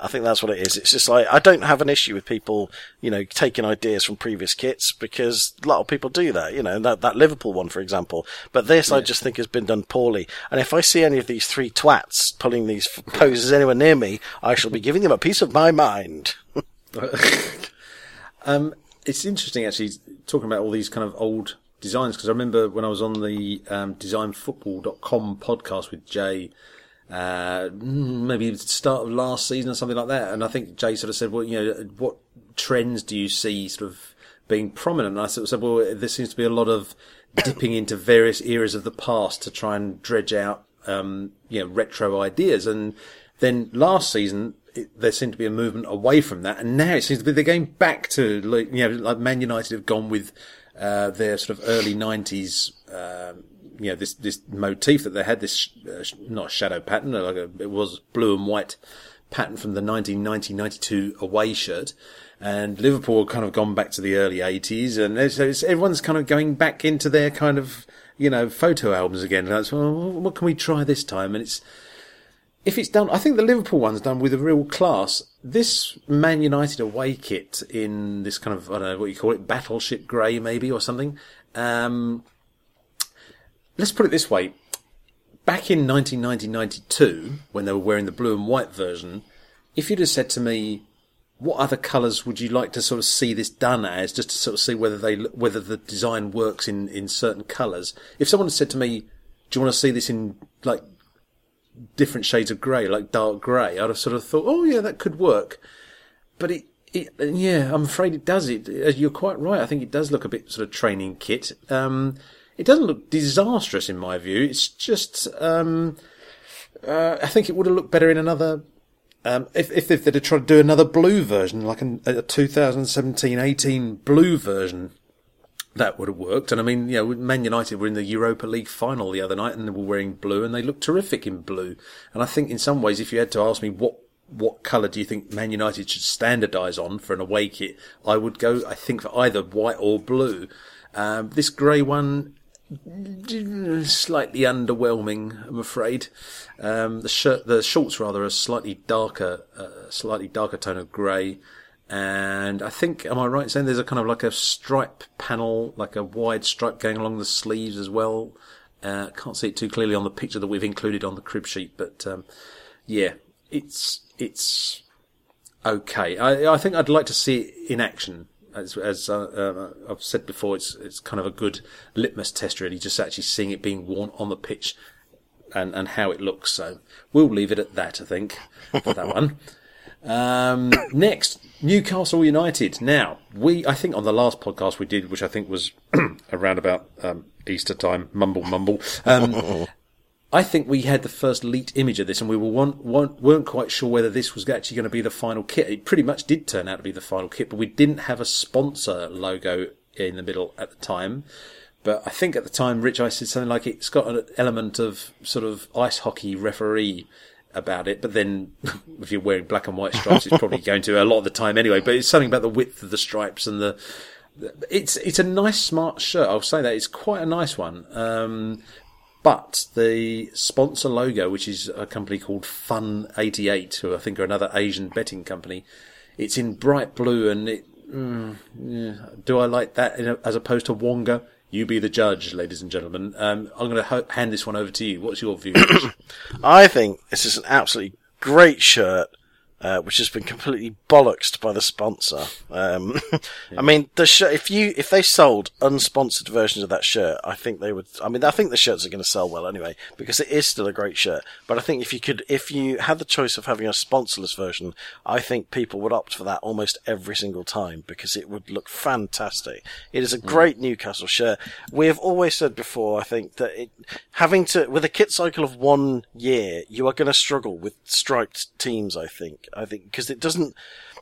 I think that's what it is. It's just like I don't have an issue with people, you know, taking ideas from previous kits because a lot of people do that. You know, that that Liverpool one, for example. But this, I just think has been done poorly. And if I see any of these three twats pulling these poses anywhere near me, I shall be giving them a piece of my mind. Um, it's interesting actually talking about all these kind of old designs because I remember when I was on the um, designfootball.com podcast with Jay, uh, maybe start of last season or something like that, and I think Jay sort of said, "Well, you know, what trends do you see sort of being prominent?" And I sort of said, "Well, there seems to be a lot of dipping into various eras of the past to try and dredge out, um, you know, retro ideas." And then last season, it, there seemed to be a movement away from that, and now it seems to be they're going back to, like, you know, like Man United have gone with uh, their sort of early '90s. Um, you know, this, this motif that they had, this, uh, not a shadow pattern, like a, it was blue and white pattern from the 1990-92 away shirt. And Liverpool kind of gone back to the early 80s and it's, everyone's kind of going back into their kind of, you know, photo albums again. And it's, well, what can we try this time? And it's, if it's done, I think the Liverpool one's done with a real class. This Man United away kit in this kind of, I don't know what you call it, battleship grey maybe or something. Um, let's put it this way. Back in 1990-92, when they were wearing the blue and white version, if you'd have said to me, what other colours would you like to sort of see this done as, just to sort of see whether they, whether the design works in, in certain colours? If someone had said to me, do you want to see this in, like, different shades of grey, like dark grey, I'd have sort of thought, oh yeah, that could work. But it, it, yeah, I'm afraid it does. It, uh, you're quite right. I think it does look a bit sort of training kit. Um, it doesn't look disastrous in my view. It's just, um, uh, I think it would have looked better in another, um, if, if, if they'd have tried to do another blue version, like an, a 2017-18 blue version, that would have worked. And I mean, you know, Man United were in the Europa League final the other night and they were wearing blue and they looked terrific in blue. And I think in some ways, if you had to ask me what, what colour do you think Man United should standardise on for an away kit, I would go, I think, for either white or blue. Um, this grey one, slightly underwhelming, I'm afraid. Um, the shirt, the shorts rather, are slightly darker, uh, slightly darker tone of grey. And I think, am I right in saying there's a kind of like a stripe panel, like a wide stripe going along the sleeves as well? Uh, can't see it too clearly on the picture that we've included on the crib sheet, but um, yeah, it's it's okay. I, I think I'd like to see it in action. As, as uh, uh, I've said before, it's it's kind of a good litmus test, really, just actually seeing it being worn on the pitch and, and how it looks. So we'll leave it at that, I think, for that one. Um, next, Newcastle United. Now, we, I think on the last podcast we did, which I think was around about um, Easter time, mumble mumble. Um, I think we had the first leaked image of this, and we were one, one, weren't quite sure whether this was actually going to be the final kit. It pretty much did turn out to be the final kit, but we didn't have a sponsor logo in the middle at the time. But I think at the time, Rich, I said something like it's got an element of sort of ice hockey referee about it. But then, if you're wearing black and white stripes, it's probably going to a lot of the time anyway. But it's something about the width of the stripes and the. It's it's a nice smart shirt. I'll say that it's quite a nice one. Um, but the sponsor logo, which is a company called Fun88, who I think are another Asian betting company, it's in bright blue and it. Mm, yeah. Do I like that as opposed to Wonga? You be the judge, ladies and gentlemen. Um, I'm going to ho- hand this one over to you. What's your view? I think this is an absolutely great shirt uh, which has been completely bollocksed by the sponsor. Um, yeah. I mean, the shirt, if you, if they sold unsponsored versions of that shirt, I think they would, I mean, I think the shirts are going to sell well anyway, because it is still a great shirt. But I think if you could, if you had the choice of having a sponsorless version, I think people would opt for that almost every single time, because it would look fantastic. It is a mm. great mm. Newcastle shirt. We have always said before, I think, that it, having to, with a kit cycle of one year, you are going to struggle with striped teams, I think. I think, because it doesn't,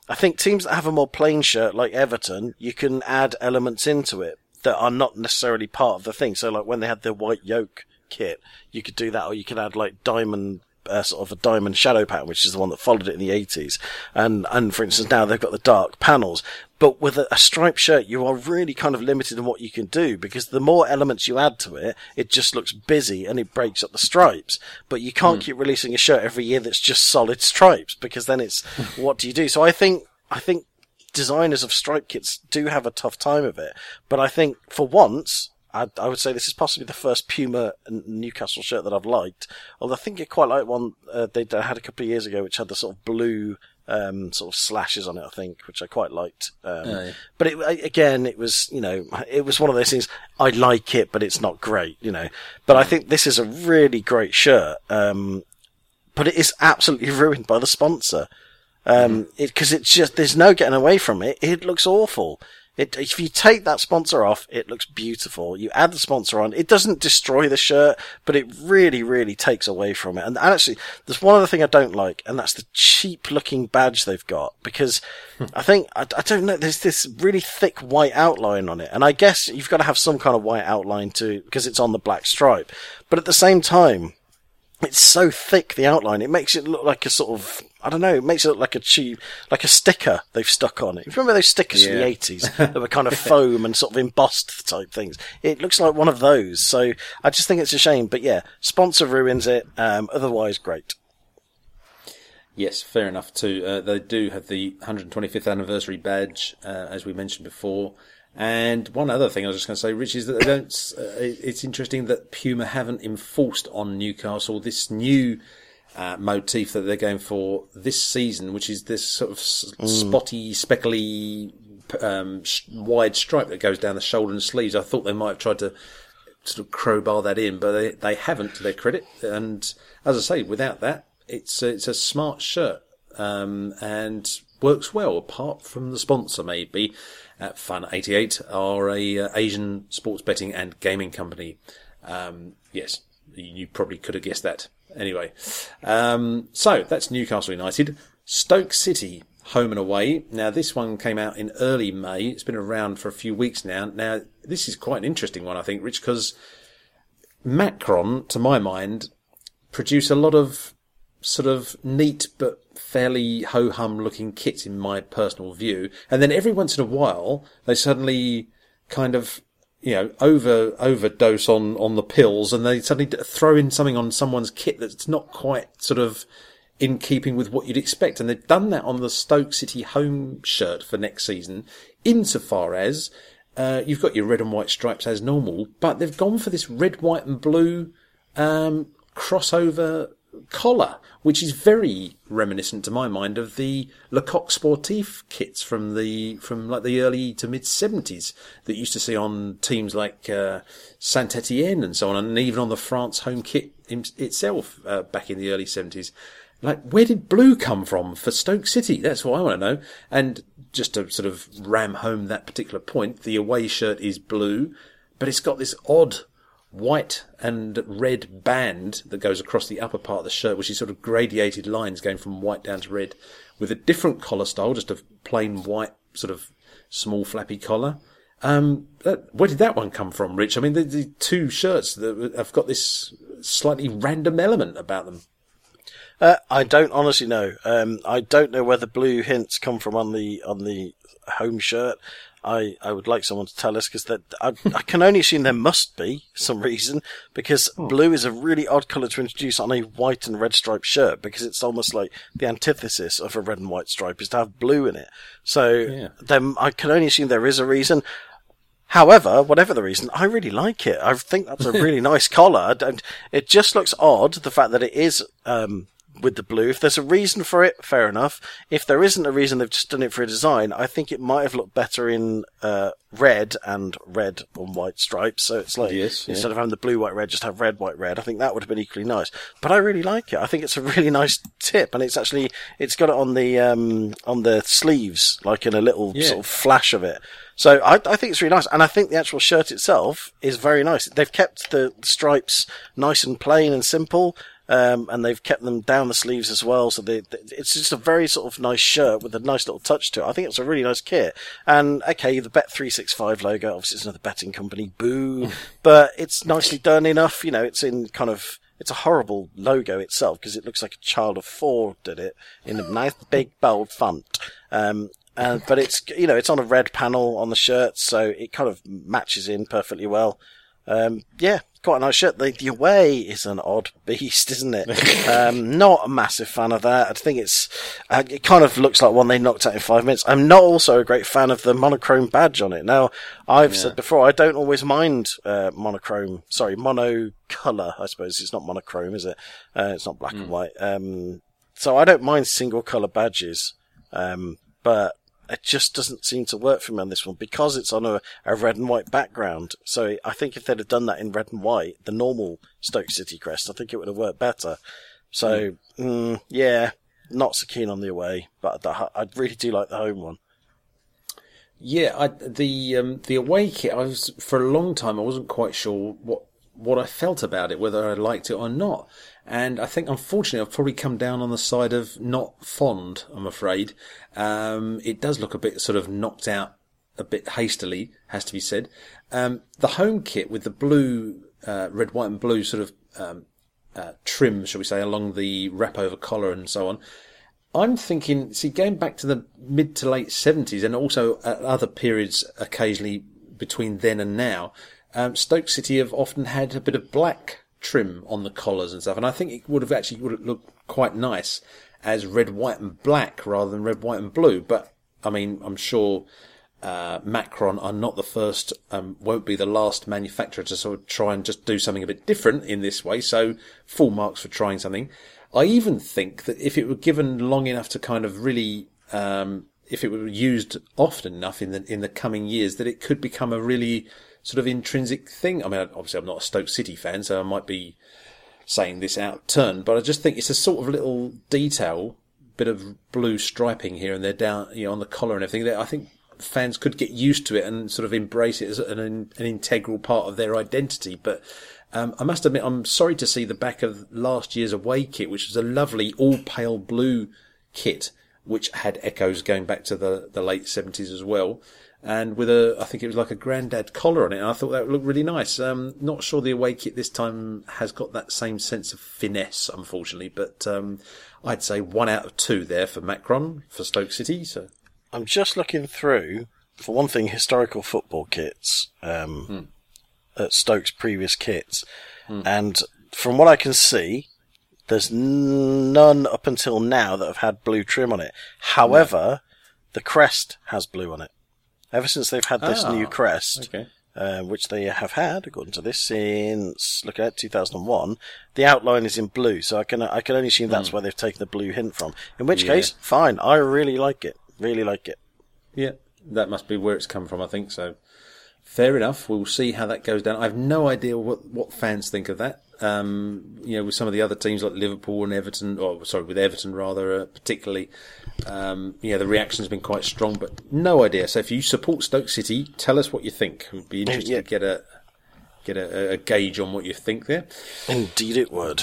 I think teams that have a more plain shirt, like Everton, you can add elements into it that are not necessarily part of the thing. So like when they had the white yoke kit, you could do that, or you could add like diamond uh, sort of a diamond shadow pattern, which is the one that followed it in the 80s. And, and for instance, now they've got the dark panels. But with a, a, striped shirt, you are really kind of limited in what you can do because the more elements you add to it, it just looks busy and it breaks up the stripes. But you can't mm. keep releasing a shirt every year that's just solid stripes because then it's, what do you do? So I think, I think designers of stripe kits do have a tough time of it. But I think for once, I, I, would say this is possibly the first Puma Newcastle shirt that I've liked. Although I think I quite like one uh, they had a couple of years ago, which had the sort of blue um, sort of slashes on it. I think, which I quite liked. Um, oh, yeah. But it, again, it was you know it was one of those things. I like it, but it's not great, you know. But I think this is a really great shirt. Um, but it is absolutely ruined by the sponsor. Um, mm-hmm. it, cause it's just, there's no getting away from it. It looks awful. It, if you take that sponsor off, it looks beautiful. You add the sponsor on, it doesn't destroy the shirt, but it really, really takes away from it. And actually, there's one other thing I don't like, and that's the cheap looking badge they've got, because hmm. I think, I, I don't know, there's this really thick white outline on it. And I guess you've got to have some kind of white outline to, because it's on the black stripe. But at the same time, it's so thick the outline it makes it look like a sort of I don't know it makes it look like a cheap like a sticker they've stuck on it. You remember those stickers yeah. from the eighties that were kind of foam and sort of embossed type things? It looks like one of those. So I just think it's a shame. But yeah, sponsor ruins it. Um, otherwise, great. Yes, fair enough too. Uh, they do have the 125th anniversary badge, uh, as we mentioned before. And one other thing I was just going to say, Rich, is that they don't. Uh, it's interesting that Puma haven't enforced on Newcastle this new uh, motif that they're going for this season, which is this sort of mm. spotty, speckly, um, sh- wide stripe that goes down the shoulder and sleeves. I thought they might have tried to sort of crowbar that in, but they, they haven't to their credit. And as I say, without that, it's it's a smart shirt um, and works well. Apart from the sponsor, maybe at Fun88 are a uh, Asian sports betting and gaming company. Um, yes, you probably could have guessed that Anyway, um, so that's Newcastle United. Stoke City, home and away. Now, this one came out in early May. It's been around for a few weeks now. Now, this is quite an interesting one, I think, Rich, because Macron, to my mind, produce a lot of sort of neat but fairly ho hum looking kits in my personal view. And then every once in a while, they suddenly kind of, you know, over, overdose on, on the pills and they suddenly throw in something on someone's kit that's not quite sort of in keeping with what you'd expect. And they've done that on the Stoke City home shirt for next season, insofar as, uh, you've got your red and white stripes as normal, but they've gone for this red, white and blue, um, crossover collar, which is very reminiscent to my mind of the Le Coq Sportif kits from the from like the early to mid seventies that used to see on teams like uh, Saint Etienne and so on, and even on the France home kit itself uh, back in the early seventies. Like, where did blue come from for Stoke City? That's what I want to know. And just to sort of ram home that particular point, the away shirt is blue, but it's got this odd white and red band that goes across the upper part of the shirt, which is sort of gradiated lines going from white down to red, with a different collar style, just a plain white sort of small flappy collar. Um, that, where did that one come from, Rich? I mean, the, the two shirts that have got this slightly random element about them. Uh, I don't honestly know. Um, I don't know where the blue hints come from on the on the home shirt. I, I would like someone to tell us because I, I can only assume there must be some reason because oh. blue is a really odd colour to introduce on a white and red striped shirt because it's almost like the antithesis of a red and white stripe is to have blue in it. So yeah. then I can only assume there is a reason. However, whatever the reason, I really like it. I think that's a really nice collar. And it just looks odd, the fact that it is, um, with the blue. If there's a reason for it, fair enough. If there isn't a reason, they've just done it for a design. I think it might have looked better in uh, red and red on white stripes. So it's like yes, yeah. instead of having the blue, white, red, just have red, white, red. I think that would have been equally nice. But I really like it. I think it's a really nice tip, and it's actually it's got it on the um, on the sleeves, like in a little yeah. sort of flash of it. So I, I, think it's really nice, and I think the actual shirt itself is very nice. They've kept the stripes nice and plain and simple, um, and they've kept them down the sleeves as well. So they, they, it's just a very sort of nice shirt with a nice little touch to it. I think it's a really nice kit. And okay, the Bet365 logo, obviously it's another betting company, boo, but it's nicely done enough. You know, it's in kind of, it's a horrible logo itself because it looks like a child of four did it in a nice big bold font. Um, but it's, you know, it's on a red panel on the shirt, so it kind of matches in perfectly well. Um, yeah, quite a nice shirt. The, the away is an odd beast, isn't it? um, not a massive fan of that. I think it's, uh, it kind of looks like one they knocked out in five minutes. I'm not also a great fan of the monochrome badge on it. Now, I've yeah. said before, I don't always mind, uh, monochrome, sorry, mono color. I suppose. It's not monochrome, is it? Uh, it's not black mm. and white. Um, so I don't mind single color badges. Um, but it just doesn't seem to work for me on this one because it's on a, a red and white background. So I think if they'd have done that in red and white, the normal Stoke City crest, I think it would have worked better. So, mm. Mm, yeah, not so keen on the away, but the, I really do like the home one. Yeah, I, the um, the away kit. I was for a long time. I wasn't quite sure what what I felt about it, whether I liked it or not. And I think, unfortunately, I've probably come down on the side of not fond, I'm afraid. Um, it does look a bit sort of knocked out a bit hastily, has to be said. Um, the home kit with the blue, uh, red, white and blue sort of, um, uh, trim, shall we say, along the wrap over collar and so on. I'm thinking, see, going back to the mid to late 70s and also at other periods occasionally between then and now, um, Stoke City have often had a bit of black trim on the collars and stuff. And I think it would have actually would have looked quite nice as red, white, and black rather than red, white, and blue. But I mean, I'm sure uh, Macron are not the first, um, won't be the last manufacturer to sort of try and just do something a bit different in this way. So full marks for trying something. I even think that if it were given long enough to kind of really, um, if it were used often enough in the in the coming years, that it could become a really sort of intrinsic thing. I mean, obviously, I'm not a Stoke City fan, so I might be saying this out of turn, but I just think it's a sort of little detail, bit of blue striping here and there down, you know, on the collar and everything. That I think fans could get used to it and sort of embrace it as an, an integral part of their identity. But Um, I must admit, I'm sorry to see the back of last year's away kit, which was a lovely all pale blue kit, which had echoes going back to the, the late 70s as well. And with a, I think it was like a granddad collar on it. And I thought that looked really nice. Um, not sure the away kit this time has got that same sense of finesse, unfortunately, but, um, I'd say one out of two there for Macron for Stoke City. So I'm just looking through, for one thing, historical football kits, um, Hmm. at Stoke's previous kits. And from what I can see, there's none up until now that have had blue trim on it. However, the crest has blue on it. Ever since they've had this Ah, new crest, okay. uh, which they have had, according to this, since look at 2001. The outline is in blue, so I can I can only assume that's where they've taken the blue hint from. In which Hmm. Yeah. case, fine. I really like it. Really like it. Yeah, that must be where it's come from, I think. So, fair enough. We'll see how that goes down. I have no idea what, what fans think of that. Um, you know, with some of the other teams like Liverpool and Everton, or sorry, with Everton rather, uh, particularly, um, yeah, the reaction's been quite strong, but no idea. So, if you support Stoke City, tell us what you think. We'd be interested Yeah. to get a get a, a gauge on what you think there. Indeed, it would.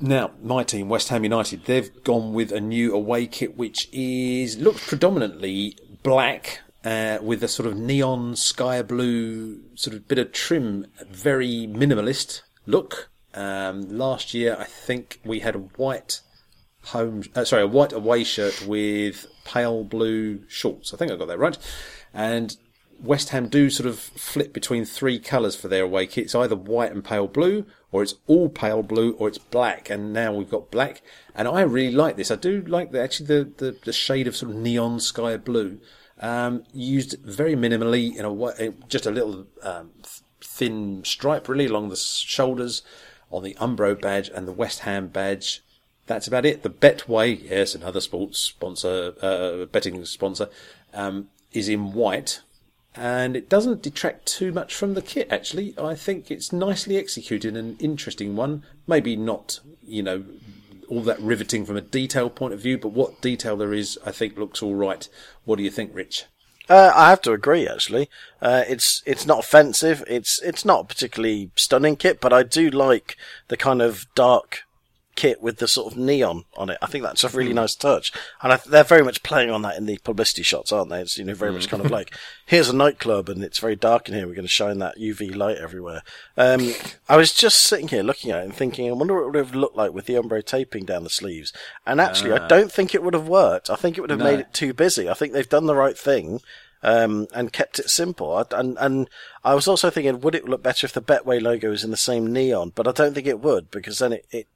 Now, my team, West Ham United, they've gone with a new away kit, which is looks predominantly black uh, with a sort of neon sky blue sort of bit of trim, very minimalist look. Um, last year, I think we had a white home, uh, sorry, a white away shirt with pale blue shorts. I think I got that right. And West Ham do sort of flip between three colours for their away kit. It's either white and pale blue, or it's all pale blue, or it's black. And now we've got black. And I really like this. I do like the, actually the, the, the shade of sort of neon sky blue. Um, used very minimally in a way, just a little um, thin stripe really along the shoulders on the Umbro badge and the West Ham badge. That's about it. The Betway, yes, another sports sponsor, uh, betting sponsor, um, is in white, and it doesn't detract too much from the kit. Actually, I think it's nicely executed, and an interesting one. Maybe not, you know, all that riveting from a detail point of view, but what detail there is, I think looks all right. What do you think, Rich? Uh, I have to agree. Actually, uh, it's it's not offensive. It's it's not a particularly stunning kit, but I do like the kind of dark kit with the sort of neon on it. I think that's a really nice touch, and I, they're very much playing on that in the publicity shots, aren't they? It's you know very much kind of like here's a nightclub and it's very dark in here. We're going to shine that UV light everywhere. Um, I was just sitting here looking at it and thinking, I wonder what it would have looked like with the Umbro taping down the sleeves. And actually, I don't think it would have worked. I think it would have No. made it too busy. I think they've done the right thing um, and kept it simple. I, and and I was also thinking, would it look better if the Betway logo was in the same neon? But I don't think it would because then it it,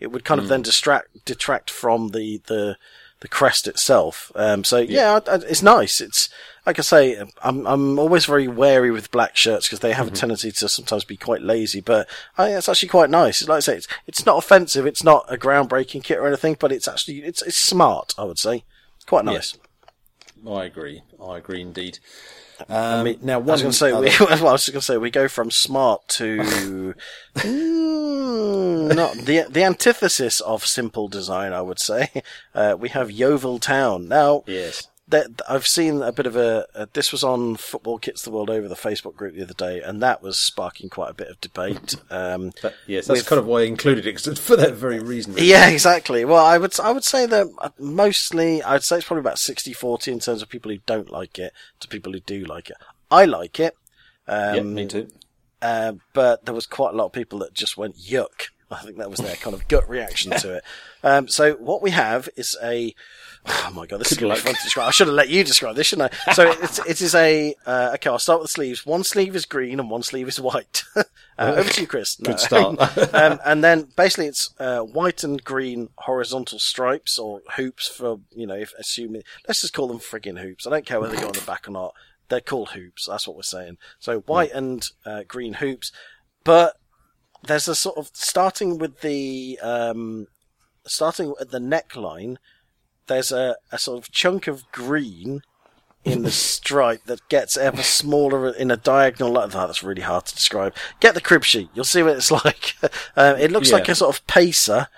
it would kind of then distract detract from the the the crest itself. Um, so yeah, I- I- it's nice. It's like I say, I'm I'm always very wary with black shirts because they have a tendency to sometimes be quite lazy. But I think it's actually quite nice. Like I say, it's it's not offensive. It's not a groundbreaking kit or anything, but it's actually it's it's smart. I would say, quite nice. I agree. I agree indeed. Um, now, I was going to say, we, well, I was going to say, we go from smart to mm, not the the antithesis of simple design. I would say uh, we have Yeovil Town now. yes. That I've seen a bit of a, a. This was on Football Kits the World Over the Facebook group the other day, and that was sparking quite a bit of debate. Um, That- yes, that's with- kind of why I included it for that very reason. really. yeah, exactly. Well, I would I would say that uh, mostly I'd say it's probably about 60-40 in terms of people who don't like it to people who do like it. I like it. Um, Yeah, me too. Uh, but there was quite a lot of people that just went yuck. I think that was their kind of gut reaction to it. Um, so what we have is a, oh my god, this is to be luck. fun to describe. I should have let you describe this, shouldn't I? So it's, it is a, uh, okay, I'll start with the sleeves. One sleeve is green and one sleeve is white. uh, over to you, Chris. No. Good start. um, and then basically it's, uh, white and green horizontal stripes or hoops for, you know, if assuming, let's just call them frigging hoops. I don't care whether they go on the back or not. They're called hoops. That's what we're saying. So white and, uh, green hoops. But there's a sort of starting with the um, starting at the neckline. There's a, a sort of chunk of green in the stripe that gets ever smaller in a diagonal line. Oh, that's really hard to describe. Get the crib sheet. You'll see what it's like. uh, it looks Yeah. like a sort of pacer,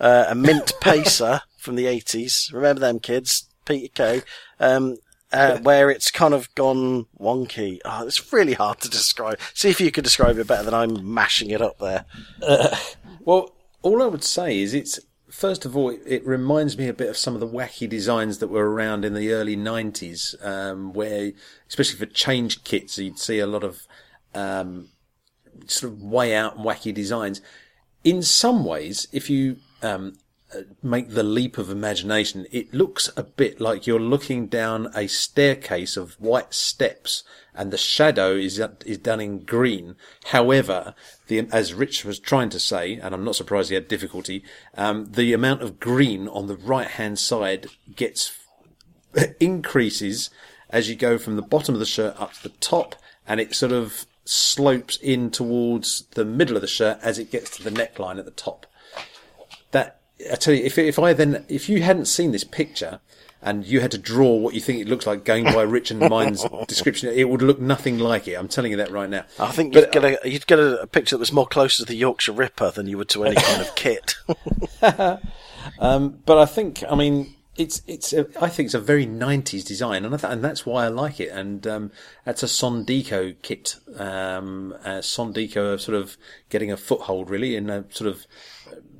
uh, a mint pacer from the 80s. Remember them kids? Peter Kay. Um, uh, where it's kind of gone wonky. Oh, it's really hard to describe. See if you could describe it better than I'm mashing it up there. Well, all I would say is it's first of all, it, reminds me a bit of some of the wacky designs that were around in the early '90s, um, where especially for change kits, you'd see a lot of um, sort of way out wacky designs. In some ways, if you um, make the leap of imagination, it looks a bit like you're looking down a staircase of white steps, and the shadow is is done in green. However, the as Rich was trying to say, and I'm not surprised he had difficulty, um, the amount of green on the right hand side gets increases as you go from the bottom of the shirt up to the top, and it sort of slopes in towards the middle of the shirt as it gets to the neckline at the top. That I tell you, if if I then if you hadn't seen this picture and you had to draw what you think it looks like going by Rich and mine's description, it would look nothing like it. I'm telling you that right now. I think you'd get a you'd get a, picture that was more close to the Yorkshire Ripper than you would to any kind of kit. Um, but I think, I mean, it's it's a, I think it's a very 90s design, and I th- and that's why I like it. And um, that's a Sondico kit. Um, uh, Sondico are sort of getting a foothold really in a sort of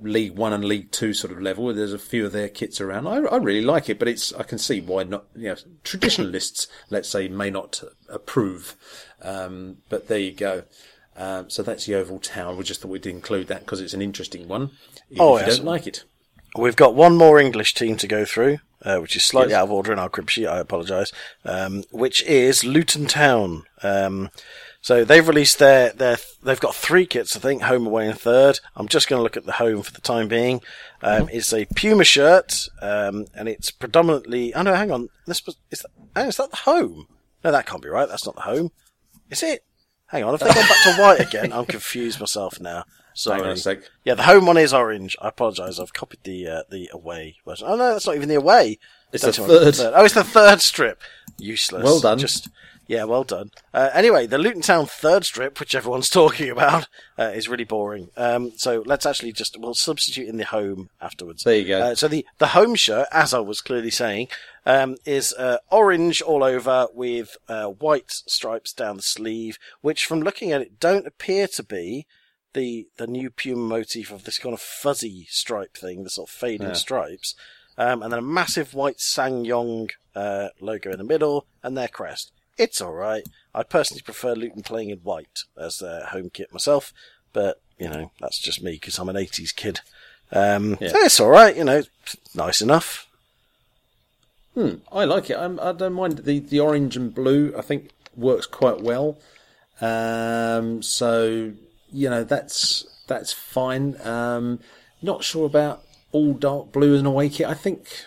League One and League Two sort of level. There's a few of their kits around. I, I really like it, but it's I can see why not. You know, traditionalists, let's say, may not approve. Um, but there you go. Um, so that's the Yeovil Town. We just thought we'd include that because it's an interesting one. Even Oh, if you yes. don't like it. We've got one more English team to go through, uh, which is slightly Yes. out of order in our crib sheet. I apologise. Um, which is Luton Town. Um, so they've released their their they've got three kits, I think, home, away, and third. I'm just going to look at the home for the time being. Um, It's a Puma shirt, um, and it's predominantly. Oh no, hang on. This was is that, oh, is that the home? No, that can't be right. That's not the home. Is it? Hang on. Have they gone back to white again? I'm confused myself now. Sorry. Hang on a sec. Yeah, the home one is orange. I apologise. I've copied the uh, the away version. Oh no, that's not even the away. It's the what- third. Oh, it's the third strip. Useless. Well done. Just yeah, well done. Uh, anyway, the Luton Town third strip, which everyone's talking about, uh, is really boring. Um, so let's actually just we'll substitute in the home afterwards. There you go. Uh, so the the home shirt, as I was clearly saying, um, is uh, orange all over with uh, white stripes down the sleeve, which, from looking at it, don't appear to be the the new Puma motif of this kind of fuzzy stripe thing, the sort of fading Yeah. stripes, um, and then a massive white SsangYong uh, logo in the middle, and their crest. It's all right. I personally prefer Luton playing in white as their home kit myself, but you know that's just me because I'm an '80s kid. Um, Yeah. so it's all right. You know, nice enough. Hmm, I like it. I'm, I don't mind the the orange and blue. I think works quite well. Um, so you know that's that's fine. Um, not sure about all dark blue and away kit. I think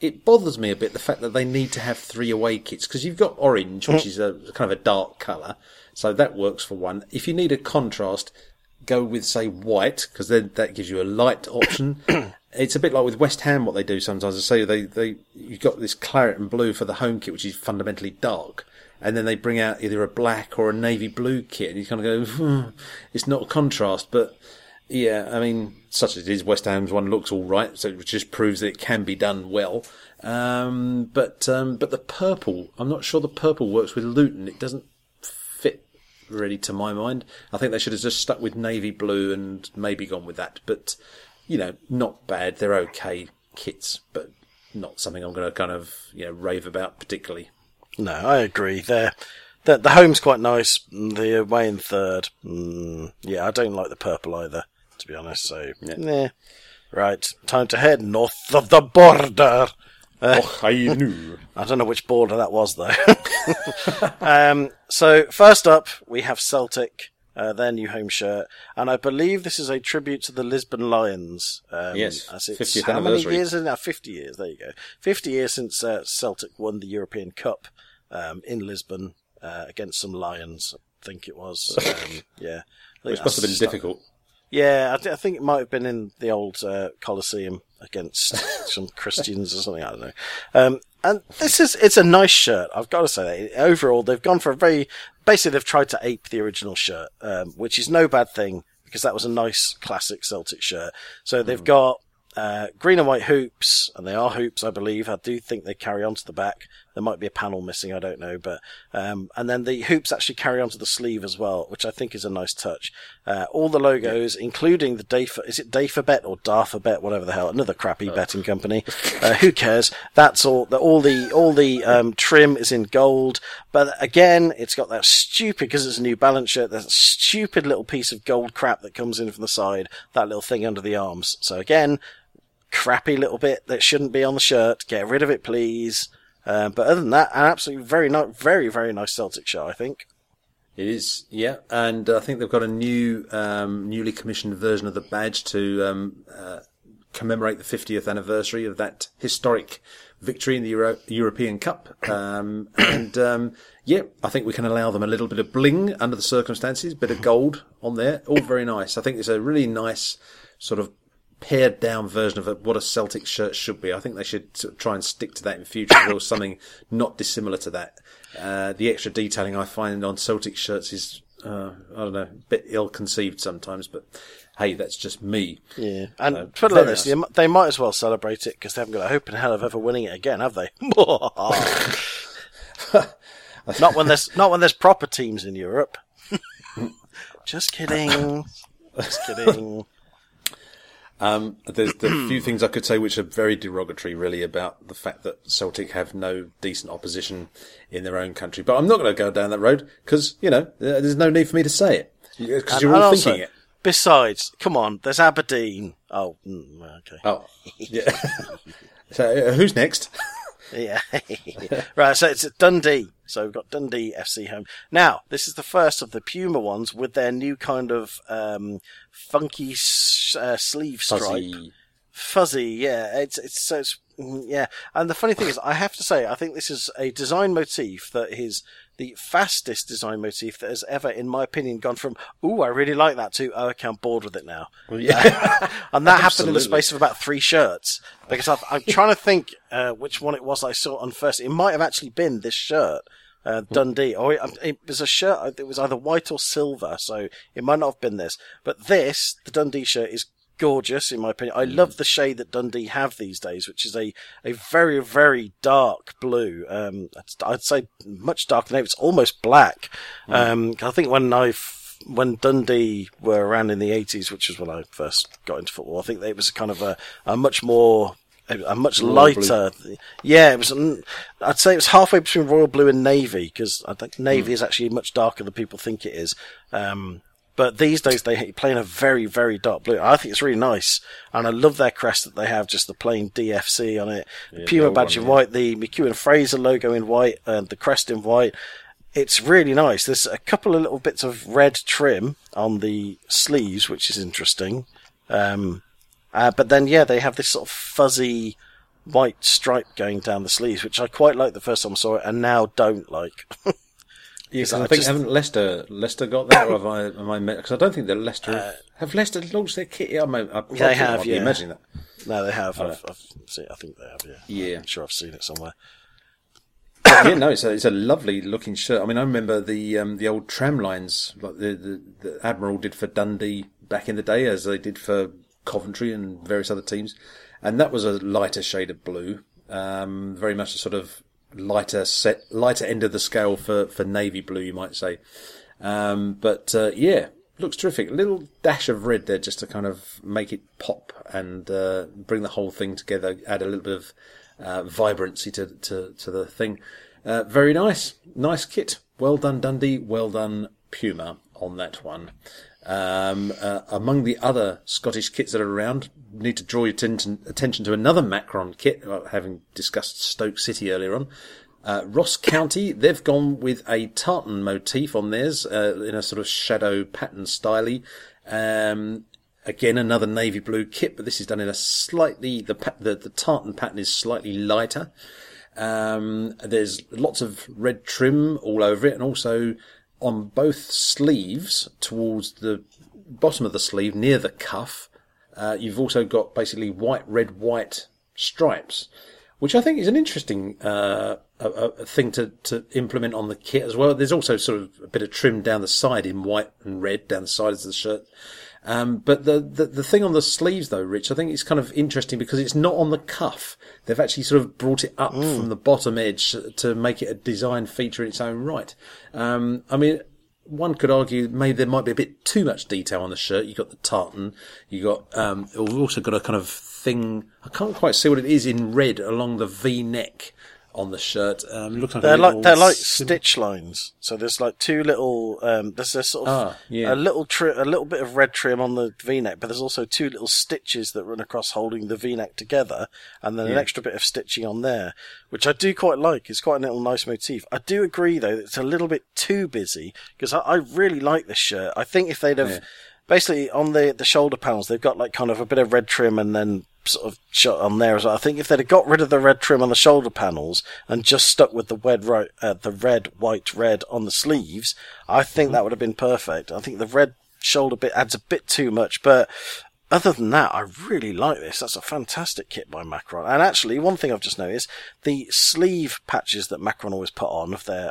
it bothers me a bit the fact that they need to have three away kits because you've got orange, which is a kind of a dark colour, so that works for one. If you need a contrast, go with say white because then that gives you a light option. it's a bit like with West Ham what they do sometimes. I say they they you've got this claret and blue for the home kit, which is fundamentally dark. And then they bring out either a black or a navy blue kit, and you kind of go, hmm, "It's not a contrast." But yeah, I mean, such as it is, West Ham's one looks all right, so it just proves that it can be done well. Um, but um, but the purple, I'm not sure the purple works with Luton. It doesn't fit really to my mind. I think they should have just stuck with navy blue and maybe gone with that. But you know, not bad. They're okay kits, but not something I'm going to kind of you know rave about particularly. No, I agree. They're, the the home's quite nice. The away in third, mm, yeah, I don't like the purple either, to be honest. So, yeah. Right, time to head north of the border. oh, I knew. I don't know which border that was though. um, so first up, we have Celtic, uh, their new home shirt, and I believe this is a tribute to the Lisbon Lions. Um, Yes, as it's 50th how many years is it now? Fifty years. There you go. Fifty years since uh, Celtic won the European Cup um, in Lisbon uh, against some Lions. I think it was. Um, yeah, Which must have been stuck- difficult. yeah, I, th- I think it might have been in the old uh, Colosseum against some Christians or something. I don't know. Um, and this is it's a nice shirt. I've got to say that overall they've gone for a very basically they've tried to ape the original shirt, um, which is no bad thing because that was a nice classic Celtic shirt. So they've got uh, green and white hoops, and they are hoops, I believe. I do think they carry on to the back. There might be a panel missing, I don't know, but um, and then the hoops actually carry onto the sleeve as well, which I think is a nice touch. Uh, all the logos, yeah. including the Dafer, is it Dafa Bet or DAFA Bet, whatever the hell, another crappy oh. betting company. Uh, who cares? That's all. The, all the all the um, trim is in gold, but again, it's got that stupid because it's a New Balance shirt. That stupid little piece of gold crap that comes in from the side, that little thing under the arms. So again, crappy little bit that shouldn't be on the shirt. Get rid of it, please. Uh, but other than that, an absolutely very nice, very very nice Celtic shirt, I think. It is, yeah, and I think they've got a new, um, newly commissioned version of the badge to um, uh, commemorate the 50th anniversary of that historic victory in the Euro- European Cup. Um, and um, yeah, I think we can allow them a little bit of bling under the circumstances, bit of gold on there, all very nice. I think it's a really nice sort of pared down version of what a Celtic shirt should be. I think they should try and stick to that in future, or something not dissimilar to that. Uh, the extra detailing I find on Celtic shirts is, uh, I don't know, a bit ill conceived sometimes, but hey, that's just me. Yeah, and uh, put it like this, nice. they might as well celebrate it because they haven't got a hope in hell of ever winning it again, have they? not when there's not when there's proper teams in Europe. just kidding. Just kidding. Um, there's the few things I could say which are very derogatory, really, about the fact that Celtic have no decent opposition in their own country. But I'm not going to go down that road because you know there's no need for me to say it because you're all also, thinking it. Besides, come on, there's Aberdeen. Oh, mm, okay. Oh, yeah. so uh, who's next? yeah. right, so it's Dundee. So we've got Dundee FC home. Now, this is the first of the Puma ones with their new kind of um, funky uh, sleeve stripe. Fuzzy. Fuzzy, yeah. It's it's so it's, mm, yeah. And the funny thing is, I have to say, I think this is a design motif that is the fastest design motif that has ever, in my opinion, gone from "Ooh, I really like that" to "Oh, okay, I'm bored with it now." Well, yeah, and that happened in the space of about three shirts. Because i am trying to think uh, which one it was I saw on first. It might have actually been this shirt. Uh, Dundee. Oh, it, it, was a shirt. It was either white or silver, so it might not have been this. But this, the Dundee shirt, is gorgeous in my opinion. I mm. love the shade that Dundee have these days, which is a, a very, very dark blue. Um, I'd say much darker than It's almost black. Mm. Um, I think when I when Dundee were around in the 80s, which was when I first got into football, I think it was kind of a, a much more a, much lighter. Blue. Yeah, it was. I'd say it was halfway between royal blue and navy because I think navy mm. is actually much darker than people think it is. Um, but these days they play in a very, very dark blue. I think it's really nice. And I love their crest that they have, just the plain DFC on it. The yeah, Puma badge one, in yeah. white, the McEwan Fraser logo in white, and the crest in white. It's really nice. There's a couple of little bits of red trim on the sleeves, which is interesting. Um, uh, but then, yeah, they have this sort of fuzzy white stripe going down the sleeves, which I quite liked the first time I saw it, and now don't like. Yeah, I, I think just, haven't Leicester Leicester got that, or have I? Am I? Because I don't think that Leicester uh, have Leicester launched their kit. Yeah, I, I they have. Yeah, imagine that. No, they have. I've, I've seen, I think they have. Yeah, yeah. I'm sure I've seen it somewhere. yeah, no, it's a it's a lovely looking shirt. I mean, I remember the um, the old tram lines like the, the the Admiral did for Dundee back in the day, as they did for Coventry and various other teams, and that was a lighter shade of blue, um, very much a sort of lighter set, lighter end of the scale for, for navy blue, you might say. Um, but, uh, yeah, looks terrific. A little dash of red there just to kind of make it pop and, uh, bring the whole thing together, add a little bit of, uh, vibrancy to, to, to the thing. Uh, very nice. Nice kit. Well done, Dundee. Well done, Puma on that one. Um, uh, among the other Scottish kits that are around, need to draw your attention, attention to another Macron kit, uh, having discussed Stoke City earlier on. Uh, Ross County, they've gone with a tartan motif on theirs, uh, in a sort of shadow pattern style. Um, again, another navy blue kit, but this is done in a slightly, the, the, the tartan pattern is slightly lighter. Um, there's lots of red trim all over it and also on both sleeves towards the bottom of the sleeve near the cuff. Uh, you've also got basically white, red, white stripes, which I think is an interesting uh, a, a thing to, to implement on the kit as well. There's also sort of a bit of trim down the side in white and red down the sides of the shirt. Um, but the, the the thing on the sleeves, though, Rich, I think it's kind of interesting because it's not on the cuff. They've actually sort of brought it up from the bottom edge to make it a design feature in its own right. Um, I mean, one could argue maybe there might be a bit too much detail on the shirt. You've got the tartan, you've got um, we've also got a kind of thing. I can't quite see what it is in red along the V neck on the shirt. Um, it looks like They're like they're like sim- stitch lines. So there's like two little um there's a sort of Ah, yeah. a little tri- a little bit of red trim on the V-neck, but there's also two little stitches that run across holding the V-neck together, and then an extra bit of stitching on there, which I do quite like. It's quite a little nice motif. I do agree though that it's a little bit too busy because I, I really like this shirt. I think if they'd have Yeah. Basically on the the shoulder panels they've got like kind of a bit of red trim and then sort of shot on there as well. I think if they'd have got rid of the red trim on the shoulder panels and just stuck with the red ro- uh, the red white red on the sleeves, I think that would have been perfect. I think the red shoulder bit adds a bit too much, but other than that, I really like this. That's a fantastic kit by Macron. And actually, one thing I've just noticed, the sleeve patches that Macron always put on of their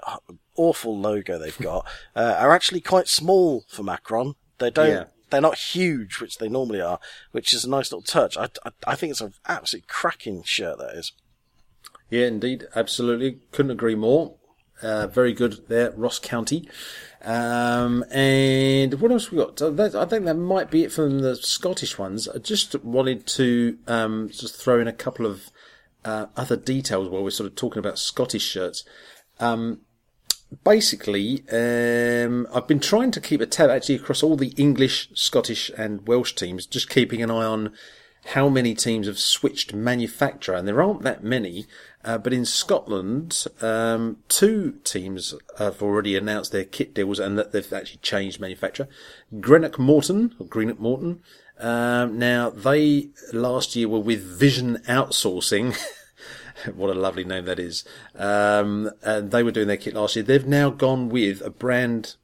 awful logo they've got, uh, are actually quite small for Macron. They don't, Yeah. they're not huge, which they normally are, which is a nice little touch. I, I, I think it's an absolutely cracking shirt, that is. Yeah, indeed, absolutely. Couldn't agree more. Uh, very good there, Ross County. Um, and what else we got? Uh, that, I think that might be it from the Scottish ones. I just wanted to um, just throw in a couple of uh, other details while we're sort of talking about Scottish shirts. Um, basically, um, I've been trying to keep a tab actually across all the English, Scottish, and Welsh teams, just keeping an eye on how many teams have switched manufacturer, and there aren't that many. Uh, but in Scotland, um, two teams have already announced their kit deals and that they've actually changed manufacturer. Greenock Morton, or Greenock Morton. Um, now they last year were with Vision Outsourcing. what a lovely name that is. Um, and they were doing their kit last year. They've now gone with a brand.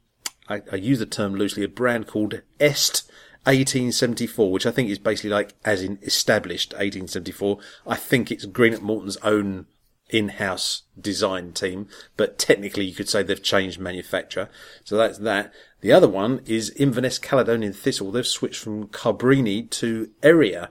I, I use the term loosely. A brand called Est 1874, which I think is basically like as in established 1874. I think it's Greenock Morton's own in-house design team, but technically you could say they've changed manufacturer. So that's that. The other one is Inverness Caledonian Thistle. They've switched from Carbrini to Erreà.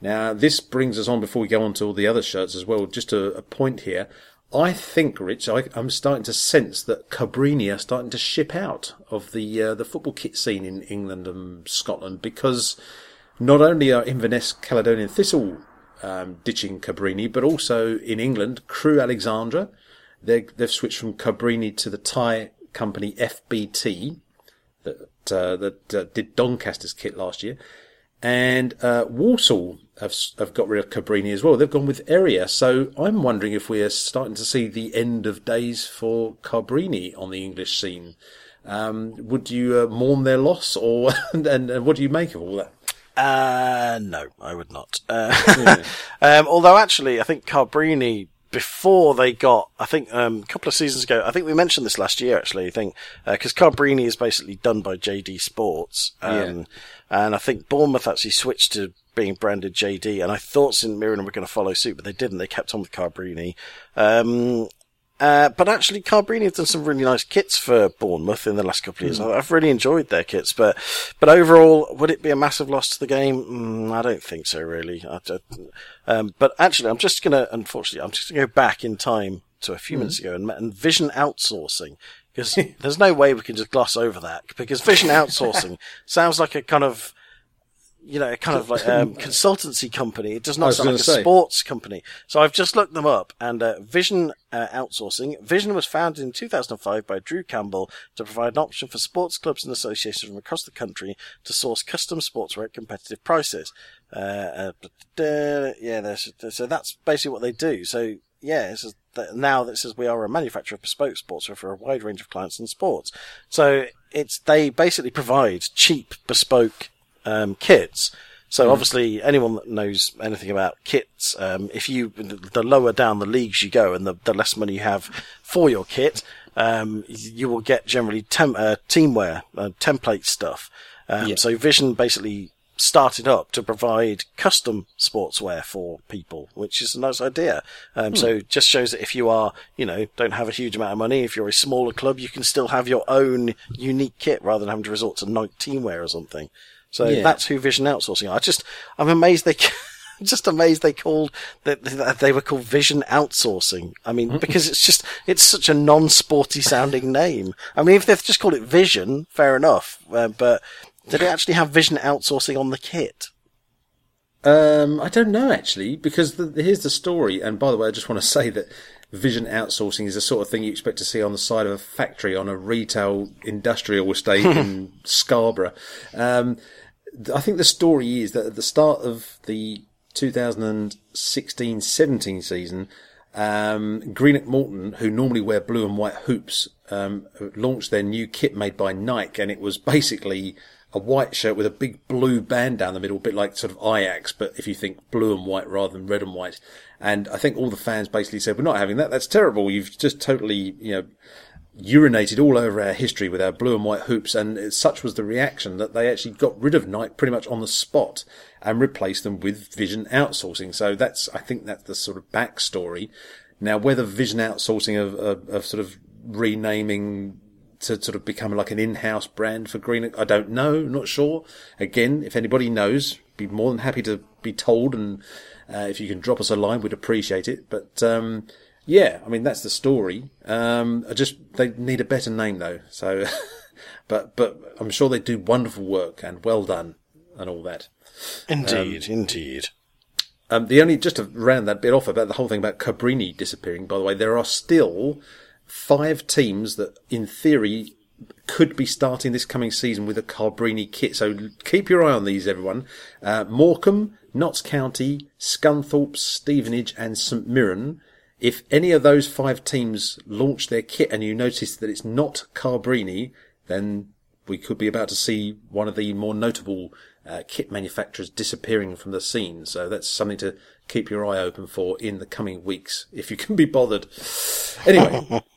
Now, this brings us on before we go on to all the other shirts as well. Just a, a point here. I think, Rich, I, I'm starting to sense that Carbrini are starting to ship out of the uh, the football kit scene in England and Scotland because not only are Inverness Caledonian Thistle um, ditching Carbrini, but also in England, Crewe Alexandra, they, they've switched from Carbrini to the Thai company FBT that uh, that uh, did Doncaster's kit last year, and uh, Walsall have have got rid of Carbrini as well. They've gone with Erreà, so I'm wondering if we are starting to see the end of days for Carbrini on the English scene. Um, would you uh, mourn their loss, or and, and what do you make of all that? Uh, no, I would not. Uh, um, although actually, I think Carbrini, before they got, I think, um, a couple of seasons ago, I think we mentioned this last year actually, I think, uh 'cause cause Carbrini is basically done by JD Sports. Um, and I think Bournemouth actually switched to being branded JD, and I thought St Mirren were going to follow suit, but they didn't. They kept on with Carbrini. Um, uh, but actually, Carbrini have done some really nice kits for Bournemouth in the last couple of years. I've really enjoyed their kits, but but overall, would it be a massive loss to the game? Mm, I don't think so, really. I, don't- um, but actually, I'm just gonna, unfortunately, I'm just gonna go back in time to a few minutes ago and, and Vision outsourcing. Because there's no way we can just gloss over that. Because Vision outsourcing sounds like a kind of, you know, a kind of like um, consultancy company. It does not sound like a say. sports company. So I've just looked them up, and uh, Vision uh, Outsourcing. Vision was founded in 2005 by Drew Campbell to provide an option for sports clubs and associations from across the country to source custom sportswear at competitive prices. Uh, uh, uh, yeah, so that's basically what they do. So yeah, this is that now this is we are a manufacturer of bespoke sportswear for a wide range of clients and sports. So it's they basically provide cheap bespoke um, kits. So obviously, anyone that knows anything about kits, um, if you the lower down the leagues you go, and the, the less money you have for your kit, um, you will get generally tem- uh, teamwear, uh, template stuff. Um, Yeah. So Vision basically started up to provide custom sportswear for people, which is a nice idea. Um, So just shows that if you are, you know, don't have a huge amount of money, if you're a smaller club, you can still have your own unique kit rather than having to resort to night teamwear or something. So Yeah. that's who Vision Outsourcing. are. I just, I'm amazed they, just amazed they called that that they were called Vision Outsourcing. I mean, because it's just, it's such a non-sporty sounding name. I mean, if they've just called it Vision, fair enough. Uh, but did it actually have Vision Outsourcing on the kit? Um, I don't know actually, because the, here's the story. And by the way, I just want to say that vision outsourcing is the sort of thing you expect to see on the side of a factory on a retail industrial estate in Scarborough. Um, th- I think the story is that at the start of the 2016-17 season, um, Greenock Morton, who normally wear blue and white hoops, um, launched their new kit made by Nike, and it was basically a white shirt with a big blue band down the middle, a bit like sort of Ajax, but if you think blue and white rather than red and white. And I think all the fans basically said, "We're not having that. That's terrible. You've just totally, you know." urinated all over our history with our blue and white hoops, and such was the reaction that they actually got rid of Nike pretty much on the spot and replaced them with Vision outsourcing. So that's, I think that's the sort of backstory. Now, whether Vision outsourcing of, of, of sort of renaming to sort of become like an in-house brand for Greenock, I don't know, not sure. Again, if anybody knows, be more than happy to be told, and uh, if you can drop us a line, we'd appreciate it. But um, yeah, I mean that's the story. Um, I just they need a better name though. So, but but I'm sure they do wonderful work and well done and all that. Indeed, indeed. Um, the only just to round that bit off about the whole thing about Carbrini disappearing. By the way, there are still five teams that, in theory, could be starting this coming season with a Carbrini kit. So keep your eye on these, everyone. Uh, Morecambe, Notts County, Scunthorpe, Stevenage, and St Mirren. If any of those five teams launch their kit and you notice that it's not Carbrini, then we could be about to see one of the more notable uh, kit manufacturers disappearing from the scene. So that's something to keep your eye open for in the coming weeks, if you can be bothered. Anyway,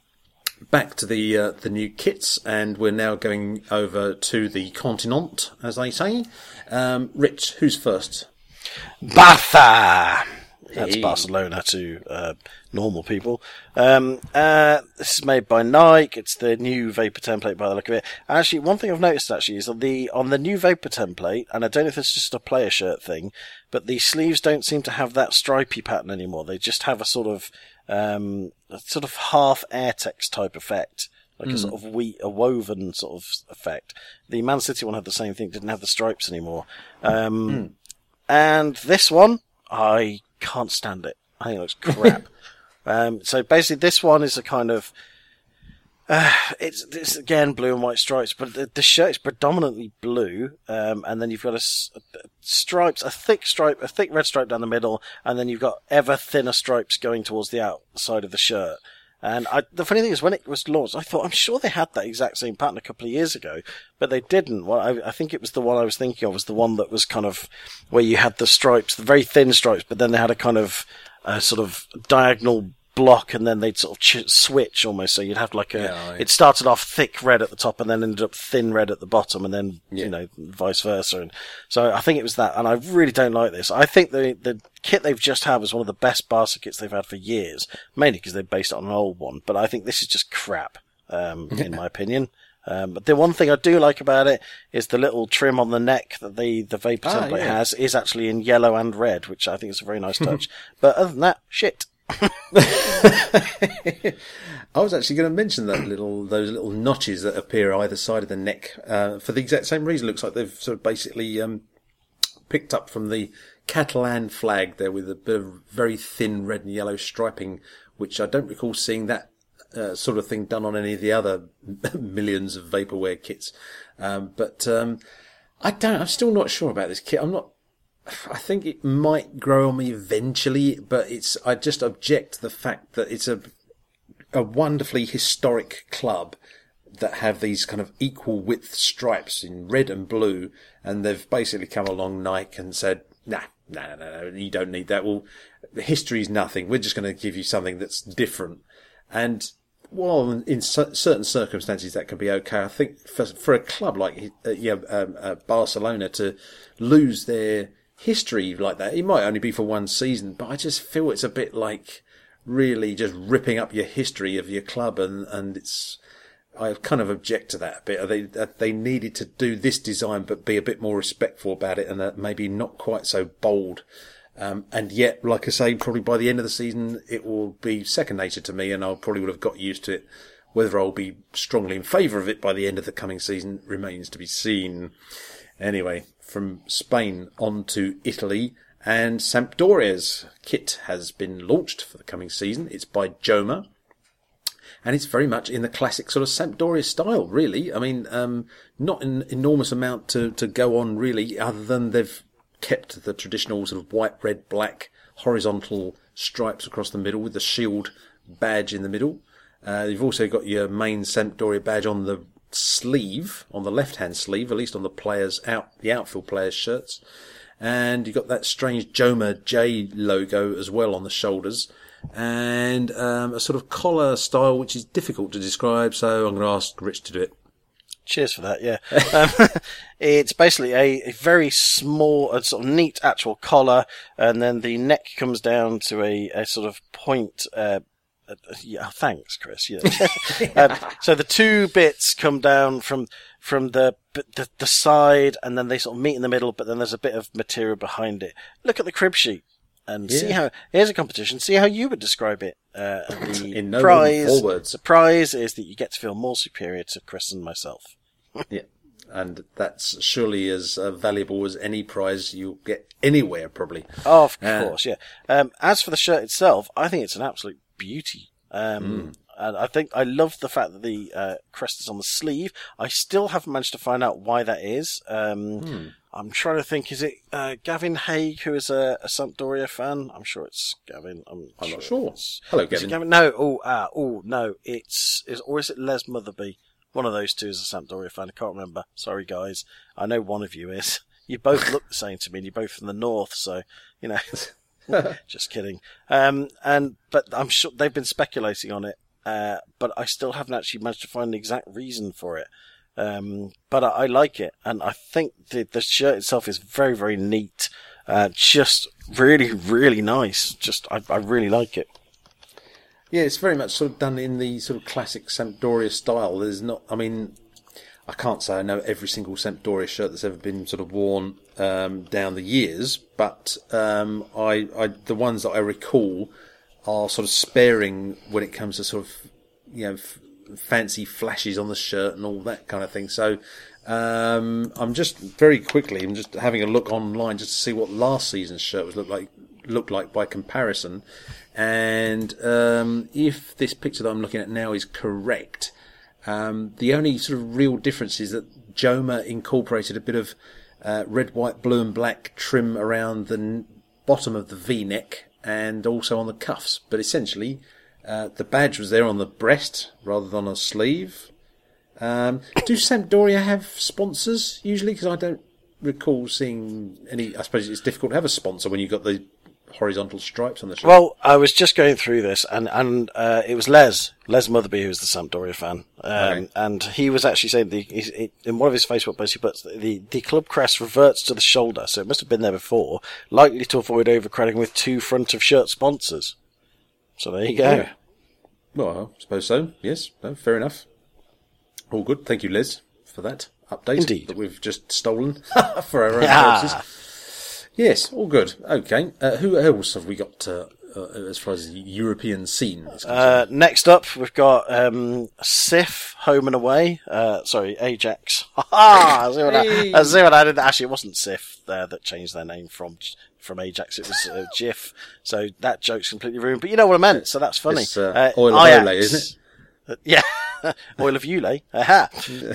back to the uh, the new kits, and we're now going over to the continent, as they say. Um, Rich, who's first? Barca. That's Hey. Barcelona to uh, normal people. Um, uh, this is made by Nike. It's the new Vapor template by the look of it. Actually, one thing I've noticed actually is on the on the new Vapor template, and I don't know if it's just a player shirt thing, but the sleeves don't seem to have that stripy pattern anymore. They just have a sort of um, a sort of half Airtex type effect. Like a sort of wheat, a woven sort of effect. The Man City one had the same thing, didn't have the stripes anymore. Um, and this one, I can't stand it. I think it looks crap. um, so basically, this one is a kind of. Uh, it's, it's again blue and white stripes, but the, the shirt is predominantly blue, um, and then you've got a, s- stripes, a thick stripe, a thick red stripe down the middle, and then you've got ever thinner stripes going towards the outside of the shirt. And I, the funny thing is, when it was launched, I thought I'm sure they had that exact same pattern a couple of years ago, but they didn't. Well, I, I think it was the one I was thinking of was the one that was kind of where you had the stripes, the very thin stripes, but then they had a kind of uh, sort of diagonal block, and then they'd sort of ch- switch almost. So you'd have like a. Yeah, I- It started off thick red at the top, and then ended up thin red at the bottom, and then Yeah. you know vice versa. And so I think it was that, and I really don't like this. I think the the kit they've just had was one of the best Barca kits they've had for years, mainly because they based it on an old one. But I think this is just crap, um, in my opinion. Um, but the one thing I do like about it is the little trim on the neck that the the vapor Ah, template yeah. has is actually in yellow and red, which I think is a very nice touch. but other than that, shit. I was actually going to mention that little those little notches that appear either side of the neck uh, for the exact same reason. It Looks like they've sort of basically um, picked up from the Catalan flag there with a bit of very thin red and yellow striping, which I don't recall seeing that uh, sort of thing done on any of the other millions of vaporware kits. Um, but um, I don't. I'm still not sure about this kit. I'm not. I think it might grow on me eventually, but it's. I just object to the fact that it's a a wonderfully historic club that have these kind of equal width stripes in red and blue, and they've basically come along Nike and said, "Nah, no, no, no, you don't need that. Well, history is nothing. We're just going to give you something that's different." And while in certain circumstances that can be okay, I think for for a club like uh, yeah, um, uh, Barcelona to lose their history like that, it might only be for one season, but I just feel it's a bit like really just ripping up your history of your club and, and it's, I kind of object to that a bit. They they needed to do this design, but be a bit more respectful about it, and uh, maybe not quite so bold. Um, and yet, like I say, probably by the end of the season, it will be second nature to me, and I probably would have got used to it. Whether I'll be strongly in favour of it by the end of the coming season remains to be seen. Anyway, from Spain on to Italy, and Sampdoria's kit has been launched for the coming season. It's by Joma, and it's very much in the classic sort of Sampdoria style, really. I mean, um, not an enormous amount to, to go on, really, other than they've kept the traditional sort of white, red, black horizontal stripes across the middle with the shield badge in the middle. Uh, you've also got your main Sampdoria badge on the sleeve, on the left-hand sleeve, at least on the players out, the outfield players' shirts. And you've got that strange Joma J logo as well on the shoulders. And um, a sort of collar style which is difficult to describe, so I'm going to ask Rich to do it. Cheers for that. Yeah, um, it's basically a, a, very small, a sort of neat actual collar, and then the neck comes down to a, a sort of point. Uh, yeah, thanks, Chris. Yeah. um, so the two bits come down from from the, the the side, and then they sort of meet in the middle. But then there's a bit of material behind it. Look at the crib sheet and yeah. see how here's a competition. See how you would describe it. Uh, the In no prize, the prize is that you get to feel more superior to Chris and myself. yeah, and that's surely as uh, valuable as any prize you'll get anywhere, probably. Oh, of uh, course, yeah. Um, as for the shirt itself, I think it's an absolute beauty. Um, mm. And I think I love the fact that the uh, crest is on the sleeve. I still haven't managed to find out why that is. Um, mm. I'm trying to think. Is it uh, Gavin Haig who is a, a Sampdoria fan? I'm sure it's Gavin. I'm, I'm sure not sure. Hello, Gavin. Gavin. No. Oh, uh, oh, no. It's is or is it Les Motherby? One of those two is a Sampdoria fan. I can't remember. Sorry, guys. I know one of you is. You both look the same to me, and you're both from the north, so you know. Just kidding. Um, and but I'm sure they've been speculating on it, uh, but I still haven't actually managed to find the exact reason for it. Um, but I, I, like it, and I think the, the shirt itself is very, very neat. Uh, just really, really nice. Just, I, I really like it. Yeah, it's very much sort of done in the sort of classic Sampdoria style. There's not, I mean, I can't say I know every single Sampdoria shirt that's ever been sort of worn um, down the years, but um, I, I, the ones that I recall are sort of sparing when it comes to sort of, you know, fancy flashes on the shirt and all that kind of thing. So um, I'm just very quickly, I'm just having a look online just to see what last season's shirt was look like looked like by comparison. And um, if this picture that I'm looking at now is correct, um, the only sort of real difference is that Joma incorporated a bit of uh, red, white, blue, and black trim around the n- bottom of the V-neck and also on the cuffs. But essentially, uh, the badge was there on the breast rather than on a sleeve. Um, do Sampdoria have sponsors usually? Because I don't recall seeing any. I suppose it's difficult to have a sponsor when you've got the horizontal stripes on the shirt. Well, I was just going through this, and and uh, it was Les Les Motherby who was the Sampdoria fan, um, okay. and he was actually saying the he, in one of his Facebook posts he puts the the club crest reverts to the shoulder, so it must have been there before, likely to avoid overcrowding with two front of shirt sponsors. So there you go. Yeah. Well, I suppose so. Yes, no, fair enough. All good. Thank you, Les, for that update Indeed. that we've just stolen for our own purposes. Yes, all good. Okay. Uh, who else have we got uh, uh, as far as the European scene is uh, next up, we've got um, Cif, Home and Away. Uh, sorry, Ajax. I see, what I, I see what I did. Actually, it wasn't Cif there that changed their name from from Ajax. It was uh, Jif. So that joke's completely ruined. But you know what I meant, so that's funny. It's, uh, uh, oil of Ole, isn't it? yeah. oil of Yule. Aha.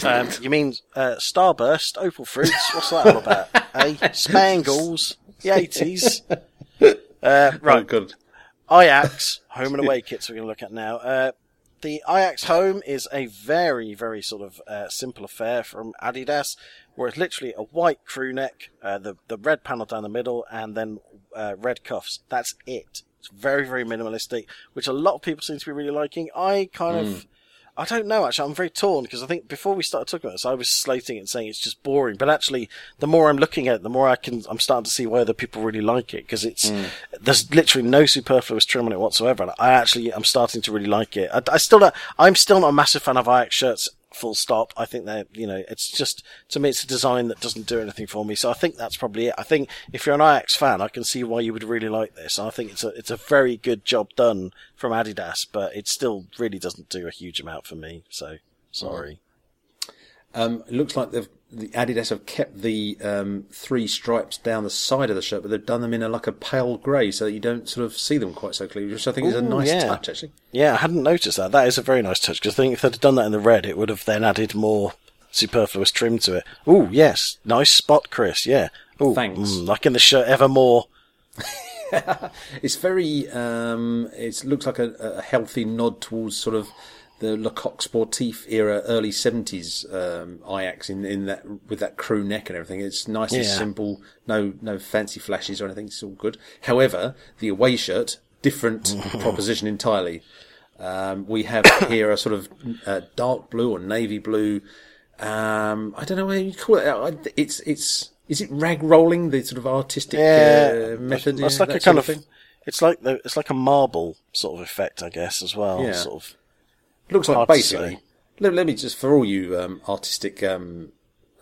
Um, you mean uh, Starburst, Opal Fruits? What's that all about? eh? Spangles, the 80s. Uh, right. Good. Ajax, home and away kits we're going to look at now. Uh, the Ajax home is a very, very sort of uh, simple affair from Adidas, where it's literally a white crew neck, uh, the the red panel down the middle, and then uh, red cuffs. That's it. It's very, very minimalistic, which a lot of people seem to be really liking. I kind of, I don't know. Actually, I'm very torn because I think before we started talking about this, I was slating it and saying it's just boring. But actually, the more I'm looking at it, the more I can. I'm starting to see why other people really like it because it's mm. there's literally no superfluous trim on it whatsoever. And I actually I'm starting to really like it. I, I still don't. I'm still not a massive fan of Ajax shirts. Full stop. I think they're, you know, it's just, to me, it's a design that doesn't do anything for me. So I think that's probably it. I think if you're an Ajax fan, I can see why you would really like this. I think it's a, it's a very good job done from Adidas, but it still really doesn't do a huge amount for me. So sorry. Um, it looks like they've, the Adidas have kept the um, three stripes down the side of the shirt, but they've done them in a like a pale grey, so that you don't sort of see them quite so clearly. Which I think is a nice yeah. touch, actually. Yeah, I hadn't noticed that. That is a very nice touch because I think if they'd have done that in the red, it would have then added more superfluous trim to it. Ooh, yes. Nice spot, Chris. Yeah. Ooh, Thanks. mm, like in the shirt Evermore. It's very. Um, it looks like a, a healthy nod towards sort of the Le Coq Sportif era, early seventies um, Ajax in in that with that crew neck and everything. It's nice and simple. No no fancy flashes or anything. It's all good. However, the away shirt different proposition entirely. Um, we have here a sort of uh, dark blue or navy blue. Um, I don't know what you call it. Uh, It's it's is it rag rolling the sort of artistic Yeah, uh, method? It's yeah, like a kind of, thing? it's like the, it's like a marble sort of effect, I guess, as well. Yeah. Sort of. Looks like basically. Let, let me just for all you um, artistic um,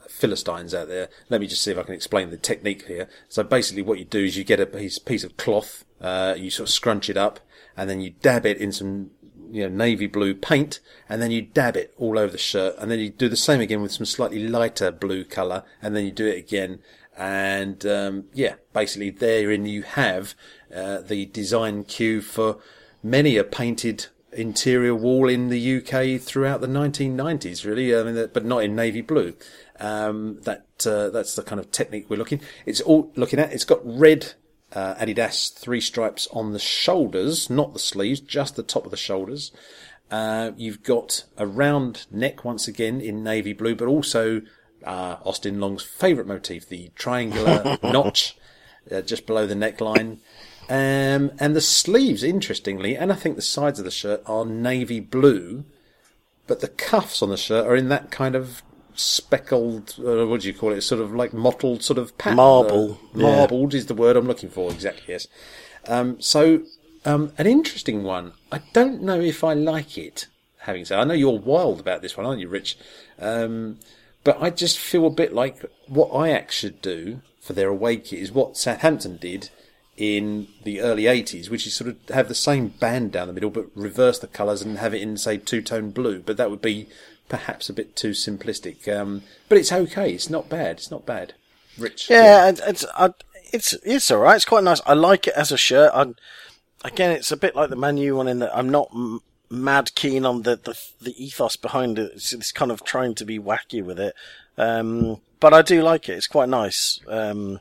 philistines out there, let me just see if I can explain the technique here. So basically, what you do is you get a piece piece of cloth, uh, you sort of scrunch it up, and then you dab it in some you know navy blue paint, and then you dab it all over the shirt, and then you do the same again with some slightly lighter blue colour, and then you do it again. And um, yeah, basically therein you have uh, the design cue for many a painted interior wall in the UK throughout the 1990s, really. I mean, but not in navy blue. Um, that uh, that's the kind of technique we're looking. It's all looking at. It's got red uh, Adidas three stripes on the shoulders, not the sleeves, just the top of the shoulders. Uh, you've got a round neck once again in navy blue, but also uh, Austin Long's favourite motif, the triangular notch uh, just below the neckline. Um, and the sleeves, interestingly, and I think the sides of the shirt are navy blue, but the cuffs on the shirt are in that kind of speckled, uh, what do you call it? Sort of like mottled sort of pattern. Marble, Uh, yeah. marbled is the word I'm looking for, exactly, yes. Um, so, um, an interesting one. I don't know if I like it, having said, I know you're wild about this one, aren't you, Rich? Um, but I just feel a bit like what Ajax should do for their away kit is what Southampton did in the early 80s, which is sort of have the same band down the middle, but reverse the colours and have it in, say, two tone blue. But that would be perhaps a bit too simplistic. Um, but it's okay. It's not bad. It's not bad. Rich. Yeah, and it's I, it's it's all right. It's quite nice. I like it as a shirt. I, again, it's a bit like the menu one in that I'm not m- mad keen on the, the the ethos behind it. It's, it's kind of trying to be wacky with it, um, but I do like it. It's quite nice. Um,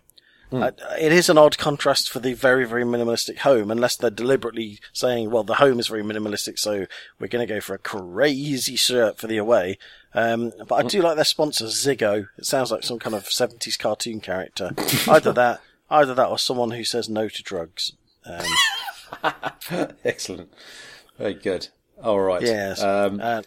I, it is an odd contrast for the very very minimalistic home, unless they're deliberately saying, "Well, the home is very minimalistic, so we're going to go for a crazy shirt for the away." Um, but I do like their sponsor, Ziggo. It sounds like some kind of 70s cartoon character. either that, either that, or someone who says no to drugs. Um, Excellent. Very good. All right. yes. Um, uh,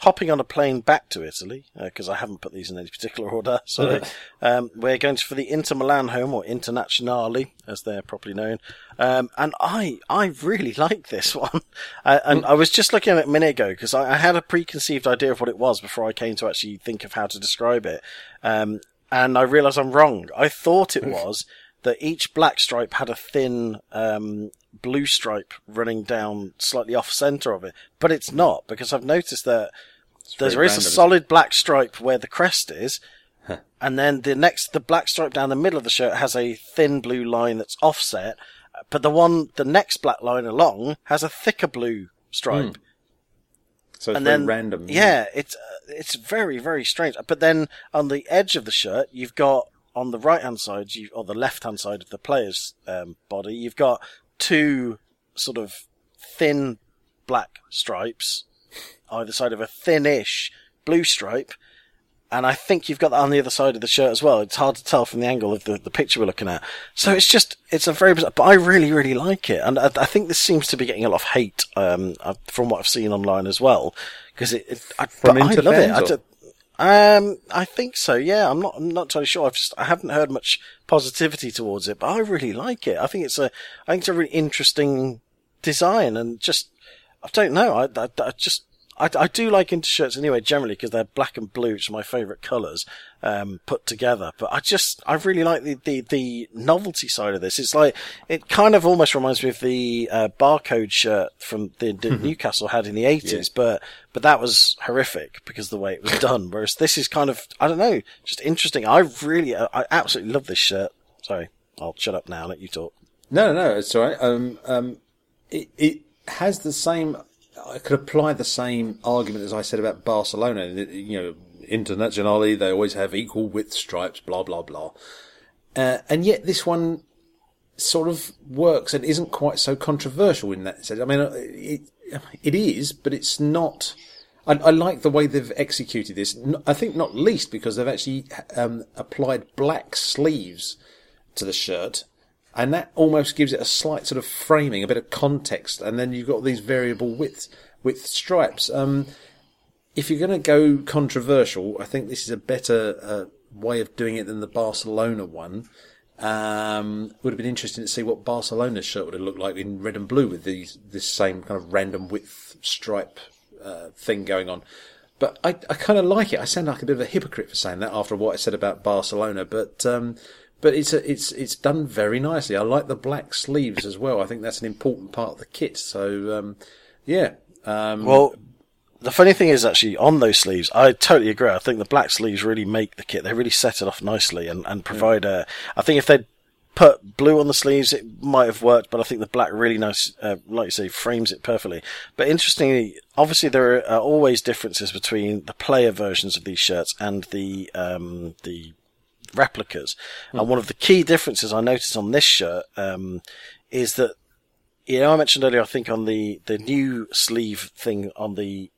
hopping on a plane back to Italy, because I haven't put these in any particular order. So um, we're going to, for the Inter Milan home, or Internazionale, as they're properly known. Um, and I, I really like this one. Uh, and I was just looking at it a minute ago, because I, I had a preconceived idea of what it was before I came to actually think of how to describe it. Um, and I realised I'm wrong. I thought it was that each black stripe had a thin um, blue stripe running down slightly off centre of it, but it's not because I've noticed that there is a solid black stripe where the crest is, and then the next the black stripe down the middle of the shirt has a thin blue line that's offset, but the one the next black line along has a thicker blue stripe. So it's and very then random. Yeah, it's uh, it's very very strange. But then on the edge of the shirt, you've got on the right hand side, you or the left hand side of the player's um, body, you've got two sort of thin black stripes either side of a thin-ish blue stripe. and I think you've got that on the other side of the shirt as well. It's hard to tell from the angle of the, the picture we're looking at. So it's just, it's a very bizarre, but I really, really like it. And I, I think this seems to be getting a lot of hate, um, uh, from what I've seen online as well. Because it, it I, From but I love it. I Interfans, or- do- um, I think so. Yeah, I'm not. I'm not totally sure. I've just. I haven't heard much positivity towards it, but I really like it. I think it's a. I think it's a really interesting design, and just. I don't know. I. I, I just. I, I do like inter shirts anyway, generally, because they're black and blue, which are my favourite colours, um, put together. But I just, I really like the, the, the novelty side of this. It's like, it kind of almost reminds me of the, uh, barcode shirt from the, the Newcastle had in the 80s, but, but that was horrific because of the way it was done. Whereas this is kind of, I don't know, just interesting. I really, I I absolutely love this shirt. Sorry, I'll shut up now, let you talk. No, no, no, it's all right. Um, um, it, it has the same. I could apply the same argument as I said about Barcelona. You know, internationally they always have equal width stripes, blah blah blah, uh, and yet this one sort of works and isn't quite so controversial in that sense. I mean, uh, it it is, but it's not. I, I like the way they've executed this. I think not least because they've actually um, applied black sleeves to the shirt, and that almost gives it a slight sort of framing, a bit of context, and then you've got these variable width width stripes. Um, if you're going to go controversial, I think this is a better uh, way of doing it than the Barcelona one. Um, would have been interesting to see what Barcelona's shirt would have looked like in red and blue with these this same kind of random width stripe uh, thing going on. But I, I kind of like it. I sound like a bit of a hypocrite for saying that after what I said about Barcelona, but um, but it's a, it's it's done very nicely. I like the black sleeves as well. I think that's an important part of the kit. So um, yeah, um, Well, the funny thing is actually on those sleeves, I totally agree. I think the black sleeves really make the kit. They really set it off nicely and, and provide a, I think if they'd put blue on the sleeves, it might have worked, but I think the black really nice, uh, like you say, frames it perfectly. But interestingly, obviously there are always differences between the player versions of these shirts and the, um, the replicas. And one of the key differences I noticed on this shirt, um, is that you know, I mentioned earlier, I think on the, the new sleeve thing on the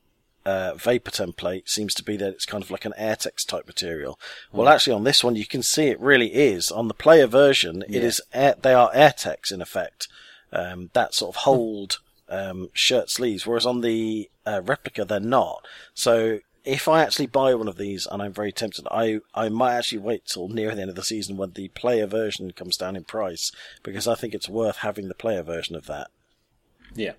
uh, Vapor template seems to be that it's kind of like an Airtex type material. Well, actually, on this one, you can see it really is. On the player version, it is air, they are Airtex in effect. Um, that sort of hold um, shirt sleeves, whereas on the uh, replica, they're not. So if I actually buy one of these, and I'm very tempted, I, I might actually wait till near the end of the season when the player version comes down in price, because I think it's worth having the player version of that. Yeah,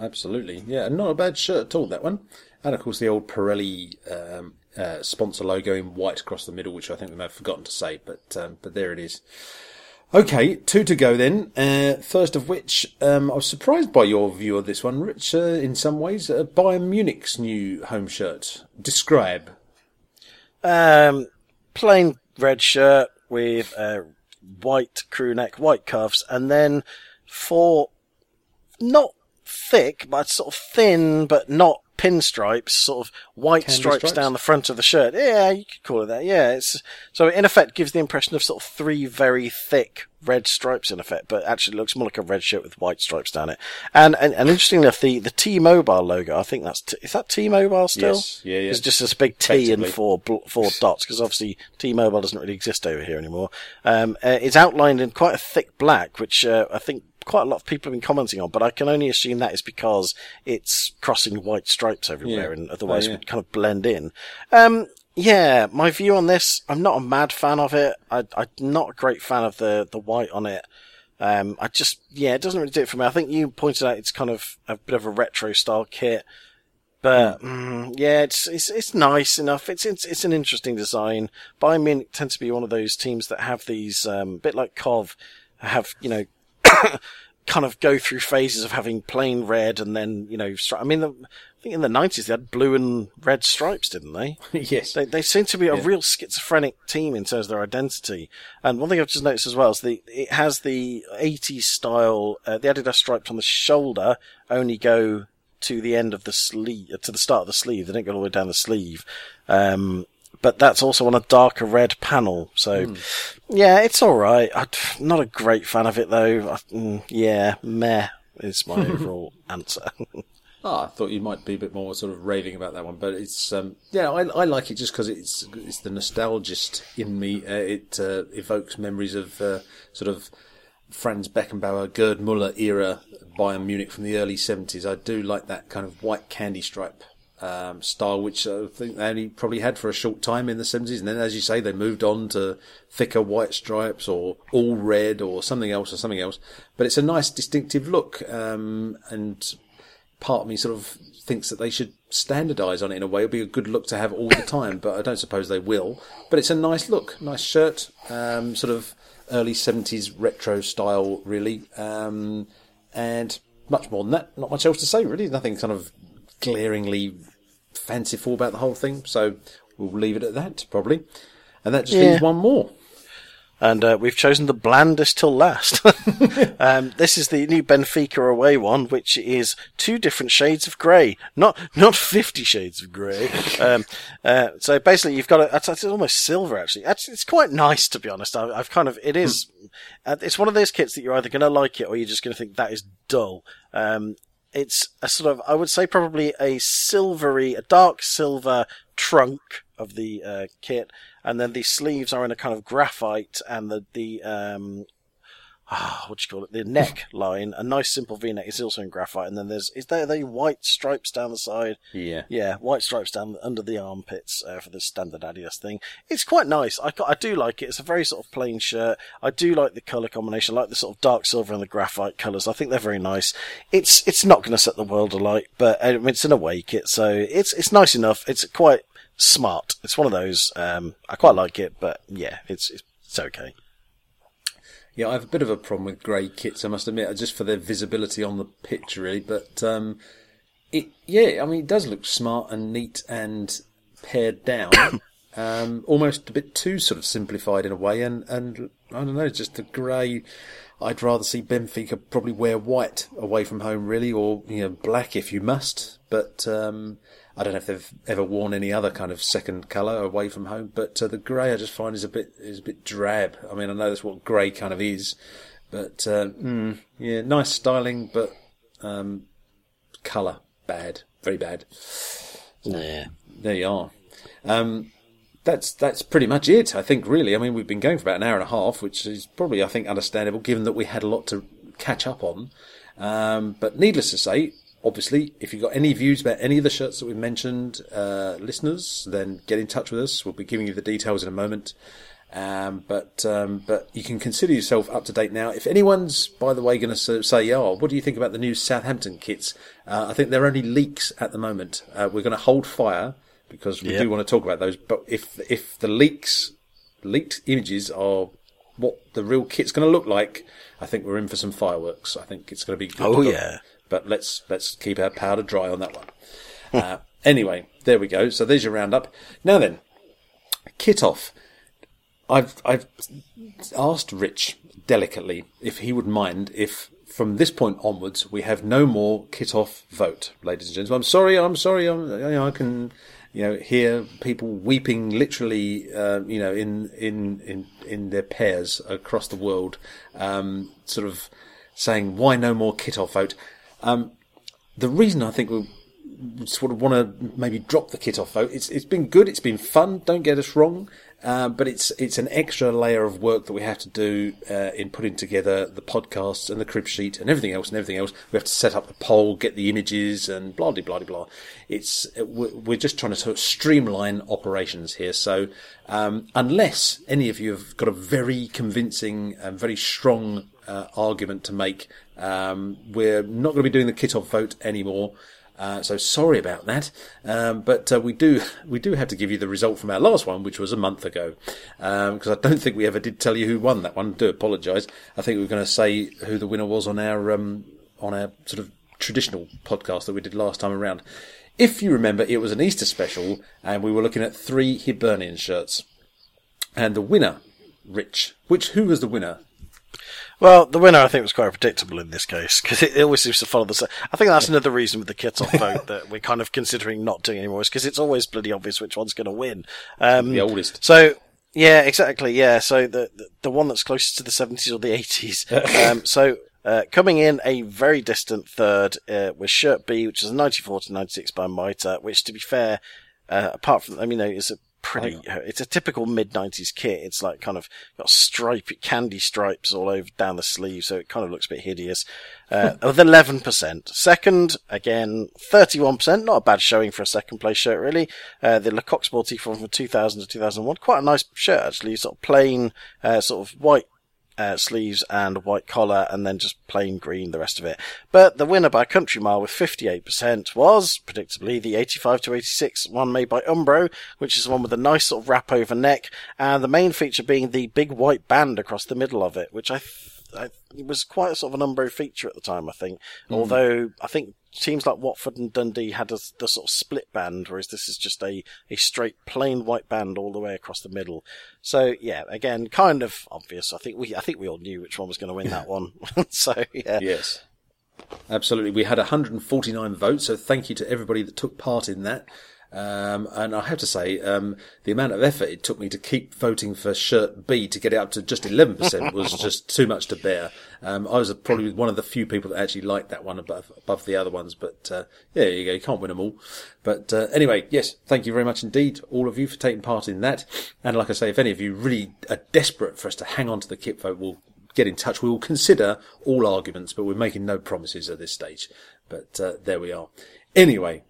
absolutely. Yeah, not a bad shirt at all, that one. And of course, the old Pirelli um, uh, sponsor logo in white across the middle, which I think we may have forgotten to say, but um, but there it is. Okay, two to go then. Uh, first of which, um, I was surprised by your view of this one, Rich, uh, in some ways. Uh, Bayern Munich's new home shirt. Describe. Um, plain red shirt with a white crew neck, white cuffs, and then four not thick, but sort of thin, but not pinstripes, sort of white Candy stripes, stripes? down the front of the shirt. Yeah, you could call it that. Yeah, it's so in effect gives the impression of sort of three very thick red stripes in effect, but actually looks more like a red shirt with white stripes down it. And and, and interestingly enough, the the T-Mobile logo, I think that's t- is that T-Mobile still? Yes, yeah, yeah. It's just this big T and four four dots because obviously T-Mobile doesn't really exist over here anymore. Um, uh, it's outlined in quite a thick black, which uh, I think quite a lot of people have been commenting on, but I can only assume that is because it's crossing white stripes everywhere, Yeah. and otherwise Oh, yeah. it would kind of blend in. Um, yeah, my view on this, I'm not a mad fan of it. I, I'm not a great fan of the the white on it. Um, I just, yeah, it doesn't really do it for me. I think you pointed out it's kind of a bit of a retro style kit. But mm, yeah, it's it's it's nice enough. It's it's it's an interesting design. Bayern Munich tends to be one of those teams that have these um, bit like Kov, have you know, kind of go through phases of having plain red and then you know, stri- I mean, the, I think in the nineties they had blue and red stripes, didn't they? yes. They, they seem to be a real schizophrenic team in terms of their identity. And one thing I've just noticed as well is the it has the 80s style. Uh, the Adidas stripes on the shoulder only go to the end of the sleeve, to the start of the sleeve. They don't go all the way down the sleeve. Um, but that's also on a darker red panel. So, yeah, it's all right. I'm not a great fan of it though. I, mm, yeah, meh is my overall answer. Oh, I thought you might be a bit more sort of raving about that one, but it's um, yeah, I, I like it just because it's it's the nostalgist in me. Uh, it uh, evokes memories of uh, sort of Franz Beckenbauer, Gerd Muller era Bayern Munich from the early seventies. I do like that kind of white candy stripe um, style, which I think they only probably had for a short time in the 70s. And then, as you say, they moved on to thicker white stripes or all red or something else or something else. But it's a nice distinctive look. Um, and part of me sort of thinks that they should standardize on it in a way. It'll be a good look to have all the time, but I don't suppose they will. But it's a nice look, nice shirt, um, sort of early 70s retro style, really. Um, and much more than that, not much else to say, really. Nothing kind of glaringly fanciful about the whole thing. So we'll leave it at that, probably. And that just Yeah. leaves one more. and uh, we've chosen the blandest till last. um, this is the new Benfica away one, which is two different shades of grey, not not fifty shades of grey. Um, uh, so basically, you've got a, it's, it's almost silver actually. It's, it's quite nice to be honest. I, I've kind of it is. uh, it's one of those kits that you're either going to like it or you're just going to think that is dull. Um, it's a sort of I would say probably a silvery, a dark silver trunk of the uh, kit, and then the sleeves are in a kind of graphite, and the the um, ah, what do you call it? The neck line, a nice simple V-neck It's also in graphite, and then there's is there the white stripes down the side? Yeah. Yeah, white stripes down under the armpits uh, for the standard Adidas thing. It's quite nice. I, I do like it. It's a very sort of plain shirt. I do like the colour combination. I like the sort of dark silver and the graphite colours. I think they're very nice. It's it's not going to set the world alight, but uh, it's an away kit, so it's it's nice enough. It's quite smart. It's one of those. Um, I quite like it, but yeah, it's it's, it's okay. Yeah, I have a bit of a problem with grey kits, I must admit, just for their visibility on the pitch, really. But um, it, yeah, I mean, it does look smart and neat and pared down, um, almost a bit too sort of simplified in a way. And, and I don't know, just the grey. I'd rather see Benfica probably wear white away from home, really, or you know, black if you must. But um, I don't know if they've ever worn any other kind of second colour away from home. But uh, the grey I just find is a bit is a bit drab. I mean, I know that's what grey kind of is, but uh, mm, yeah, nice styling, but um, colour bad, very bad. Yeah. There you are. Um, that's that's pretty much it. I think really. I mean, we've been going for about an hour and a half, which is probably I think understandable given that we had a lot to catch up on. Um, but needless to say, obviously, if you've got any views about any of the shirts that we've mentioned, uh, listeners, then get in touch with us. We'll be giving you the details in a moment. Um, but um, but you can consider yourself up to date now. If anyone's, by the way, going to say, "Oh, what do you think about the new Southampton kits?" Uh, I think they're only leaks at the moment. Uh, we're going to hold fire because we Yep. do want to talk about those. But if if the leaks, leaked images are what the real kit's going to look like, I think we're in for some fireworks. I think it's going to be. Good Oh, yeah. But let's let's keep our powder dry on that one. uh, anyway, there we go. So there's your roundup. Now then, kit off. I've I've asked Rich delicately if he would mind if from this point onwards we have no more kit off vote, ladies and gentlemen. I'm sorry, I'm sorry. I'm, you know, I can you know hear people weeping literally, uh, you know, in in in in their pairs across the world, um, sort of saying why no more kit off vote. Um, the reason I think we sort of want to maybe drop the kit off vote. It's it's been good. It's been fun. Don't get us wrong. Uh, but it's it's an extra layer of work that we have to do uh, in putting together the podcasts and the crib sheet and everything else and everything else. We have to set up the poll, get the images, and blah blah blah blah. It's we're we're just trying to sort of streamline operations here. So um, unless any of you have got a very convincing and very strong uh, argument to make, um, we're not going to be doing the kit off vote anymore. Uh, so sorry about that, um, but uh, we do we do have to give you the result from our last one, which was a month ago, because I don't think we ever did tell you who won that one. do apologise. I think we were going to say who the winner was on our um, on our sort of traditional podcast that we did last time around. If you remember, it was an Easter special, and we were looking at three Hibernian shirts, and the winner, Rich. Which who was the winner? Well, the winner I think was quite predictable in this case because it, it always seems to follow the same. I think that's another reason with the kit off vote that we're kind of considering not doing anymore is because it's always bloody obvious which one's going to win. Um, The oldest. So yeah, exactly. Yeah, so the the, the one that's closest to the seventies or the eighties. um, so. Uh, coming in a very distant third uh, was Shirt B, which is a 94 to 96 by Mitre, which to be fair, uh, apart from, I mean, it's a pretty, it's a typical mid 90s kit. It's like kind of got stripe candy stripes all over down the sleeve, so it kind of looks a bit hideous. Uh, with 11%. Second, again, 31%. Not a bad showing for a second place shirt, really. Uh, the Le Coq Sportif from 2000 to 2001. Quite a nice shirt, actually. Sort of plain, uh, sort of white uh, sleeves and white collar, and then just plain green, the rest of it. But the winner by country mile with 58% was, predictably, the 85 to 86 one made by Umbro, which is the one with a nice sort of wrap over neck, and the main feature being the big white band across the middle of it, which I, th- it was quite a sort of an Umbro feature at the time, I think. Mm. Although I think teams like Watford and Dundee had a, the sort of split band, whereas this is just a, a straight plain white band all the way across the middle. So yeah, again, kind of obvious. I think we I think we all knew which one was going to win that one. so yeah. Yes. Absolutely. We had 149 votes, so thank you to everybody that took part in that. Um, and I have to say, um, the amount of effort it took me to keep voting for shirt B to get it up to just 11% was just too much to bear. Um, I was probably one of the few people that actually liked that one above, above the other ones, but, uh, yeah, you go. You can't win them all. But, uh, anyway, yes, thank you very much indeed, all of you for taking part in that. And like I say, if any of you really are desperate for us to hang on to the kit vote, we'll get in touch. We will consider all arguments, but we're making no promises at this stage. But, uh, there we are. Anyway,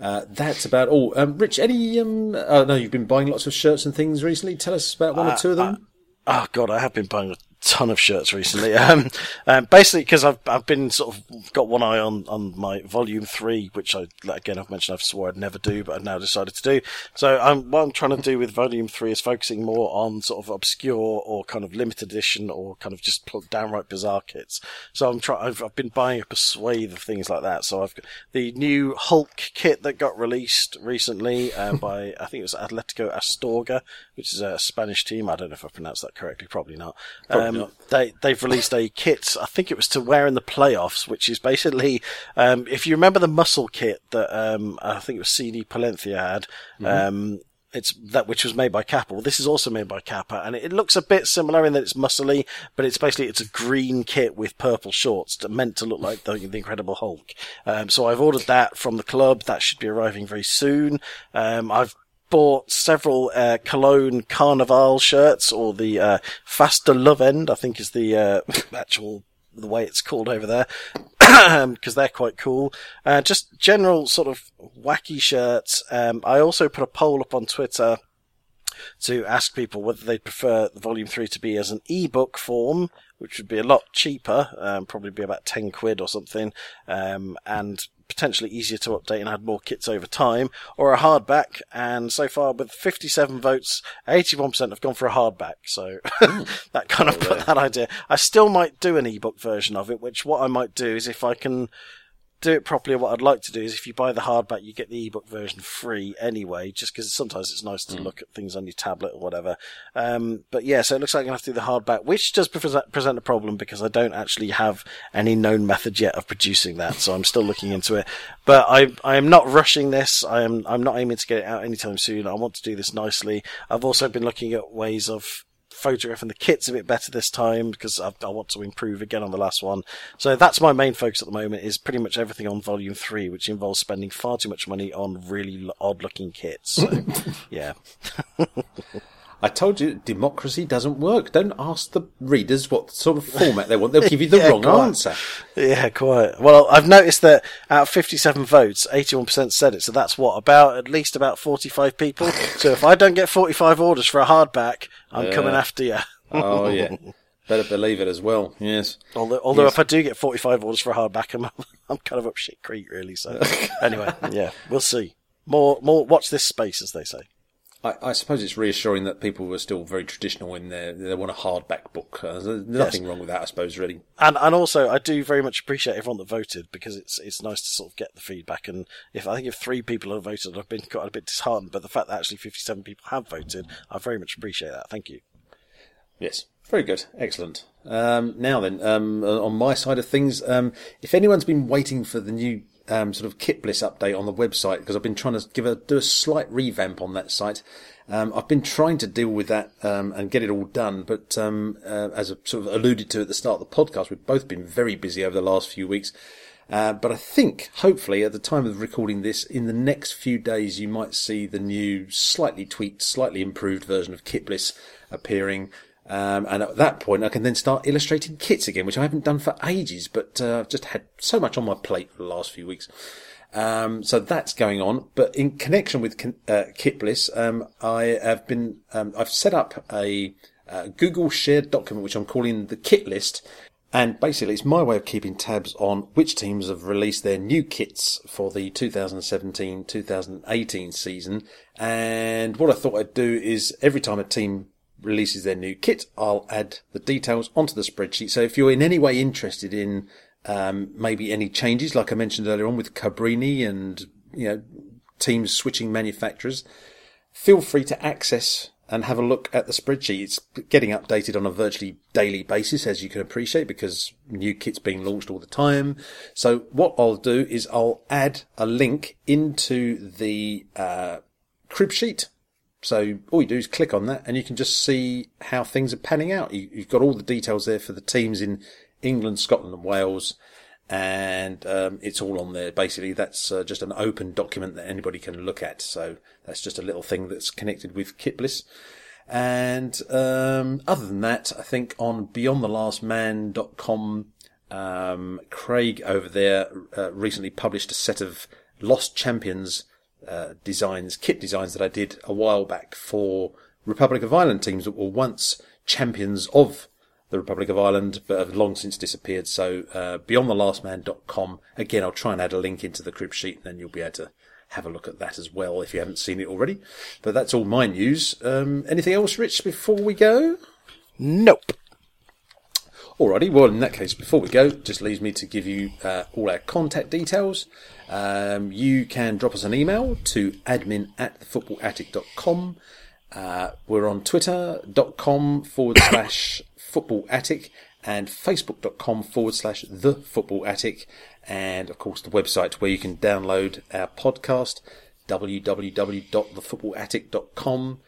uh, that's about all. Um, Rich, any? Um, I know you've been buying lots of shirts and things recently. Tell us about one uh, or two of them. Uh, oh God, I have been buying ton of shirts recently. Um, um, basically because I've, I've been sort of got one eye on, on my volume three, which I, again, I've mentioned I've swore I'd never do, but I've now decided to do. So I'm, what I'm trying to do with volume three is focusing more on sort of obscure or kind of limited edition or kind of just downright bizarre kits. So I'm trying, I've, I've been buying up a swathe of things like that. So I've got the new Hulk kit that got released recently, uh, by, I think it was Atletico Astorga, which is a Spanish team. I don't know if I pronounced that correctly. Probably not. Probably um, not. They they've released a kit. I think it was to wear in the playoffs, which is basically um, if you remember the muscle kit that um, I think it was CD Palencia had. Mm-hmm. Um, it's that which was made by Kappa. Well, this is also made by Kappa, and it, it, looks a bit similar in that it's muscly, but it's basically it's a green kit with purple shorts, meant to look like the, the Incredible Hulk. Um, so I've ordered that from the club. That should be arriving very soon. Um, I've bought several uh, Cologne Carnival shirts, or the uh, Fastelovend, I think is the uh, actual the way it's called over there, because they're quite cool. Uh, just general sort of wacky shirts. Um, I also put a poll up on Twitter to ask people whether they'd prefer the Volume 3 to be as an ebook form, which would be a lot cheaper, um, probably be about 10 quid or something, um, and potentially easier to update and add more kits over time, or a hardback. And so far, with 57 votes, 81% have gone for a hardback. So hmm. that kind of put that idea. I still might do an ebook version of it, which what I might do is if I can do it properly, what I'd like to do is if you buy the hardback, you get the ebook version free anyway, just because sometimes it's nice to mm. look at things on your tablet or whatever. Um, but yeah, so it looks like I'm going to have to do the hardback, which does present, present a problem because I don't actually have any known method yet of producing that, so I'm still looking into it. But I, I am not rushing this. I am, I'm not aiming to get it out anytime soon. I want to do this nicely. I've also been looking at ways of photographing the kit's a bit better this time because I, I, want to improve again on the last one. So that's my main focus at the moment is pretty much everything on volume three, which involves spending far too much money on really odd looking kits. So, yeah. I told you democracy doesn't work. Don't ask the readers what sort of format they want. They'll give you the yeah, wrong quite. answer. Yeah, quite. Well, I've noticed that out of 57 votes, 81% said it. So that's what, about, at least about 45 people. so if I don't get 45 orders for a hardback, I'm yeah. coming after you. oh, yeah. Better believe it as well. Yes. Although, although yes. if I do get 45 orders for a hardback, I'm, I'm kind of up shit creek, really. So anyway, yeah, we'll see. More, more, watch this space, as they say. I, I, suppose it's reassuring that people were still very traditional in their they want a hardback book. Uh, there's nothing yes. wrong with that, I suppose, really. And and also, I do very much appreciate everyone that voted because it's it's nice to sort of get the feedback. And if I think if three people have voted, I've been quite a bit disheartened. But the fact that actually 57 people have voted, I very much appreciate that. Thank you. Yes, very good, excellent. Um, now then, um, on my side of things, um, if anyone's been waiting for the new um, sort of Kit Bliss update on the website because I've been trying to give a do a slight revamp on that site, Um, I've been trying to deal with that um, and get it all done, but um, uh, as I sort of alluded to at the start of the podcast, we've both been very busy over the last few weeks. Uh, but I think, hopefully, at the time of recording this, in the next few days, you might see the new, slightly tweaked, slightly improved version of Kitbliss appearing. Um, and at that point, I can then start illustrating kits again, which I haven't done for ages, but uh, I've just had so much on my plate for the last few weeks. Um, so that's going on. But in connection with uh, Kitbliss, um, I have been, um, I've set up a uh, Google shared document, which I'm calling the kit list, and basically, it's my way of keeping tabs on which teams have released their new kits for the 2017-2018 season. And what I thought I'd do is every time a team releases their new kit, I'll add the details onto the spreadsheet. So if you're in any way interested in um, maybe any changes, like I mentioned earlier on with Carbrini and you know teams switching manufacturers, feel free to access and have a look at the spreadsheet. It's getting updated on a virtually daily basis, as you can appreciate, because new kits being launched all the time. So what I'll do is I'll add a link into the uh, crib sheet. So all you do is click on that, and you can just see how things are panning out. You, have got all the details there for the teams in England, Scotland, and Wales and um, it's all on there. Basically, that's uh, just an open document that anybody can look at. So that's just a little thing that's connected with Kitbliss. And um, other than that, I think on BeyondTheLastMan.com, um, Craig over there uh, recently published a set of Lost Champions uh, designs, kit designs that I did a while back for Republic of Ireland teams that were once champions of the Republic of Ireland, but have long since disappeared. So, uh, beyondthelastman.com. Again, I'll try and add a link into the crib sheet, and then you'll be able to have a look at that as well if you haven't seen it already. But that's all my news. Um, anything else, Rich, before we go? Nope. Alrighty, well, in that case, before we go, just leaves me to give you uh, all our contact details. Um, you can drop us an email to admin at thefootballattic.com. Uh, we're on twitter.com forward slash football attic and facebook.com forward slash the football attic. And of course, the website where you can download our podcast, www.thefootballattic.com.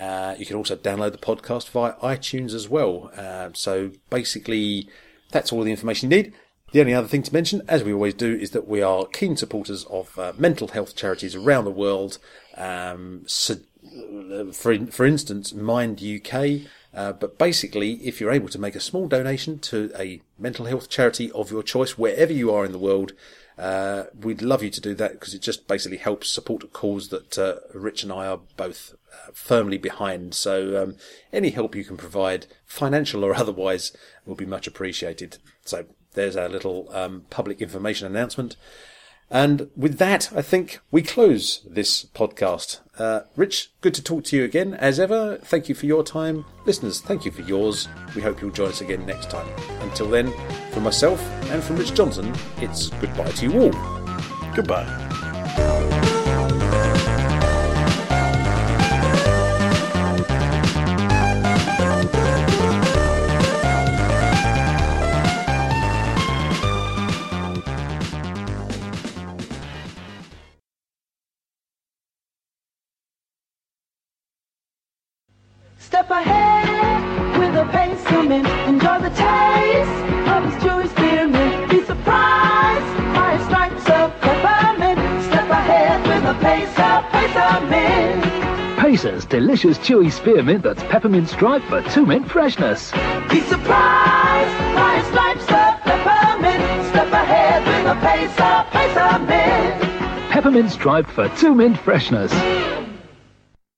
Uh, you can also download the podcast via iTunes as well. Uh, so basically, that's all the information you need. The only other thing to mention, as we always do, is that we are keen supporters of uh, mental health charities around the world. Um, so, uh, for for instance, Mind UK uh, but basically, if you're able to make a small donation to a mental health charity of your choice, wherever you are in the world, uh, we'd love you to do that because it just basically helps support a cause that uh, Rich and I are both uh, firmly behind. So um, any help you can provide, financial or otherwise, will be much appreciated. So there's our little um, public information announcement. And with that, I think we close this podcast. Uh, Rich, good to talk to you again. As ever, thank you for your time. Listeners, thank you for yours. We hope you'll join us again next time. Until then, from myself and from Rich Johnson, it's goodbye to you all. Goodbye. Step ahead with a pace mint. Enjoy the taste of his chewy spearmint. Be surprised by his stripes of peppermint. Step ahead with a pace of peppermint. Pacer's delicious chewy spearmint that's peppermint striped for two mint freshness. Be surprised by his stripes of peppermint. Step ahead with a pace of peppermint. Peppermint striped for two mint freshness.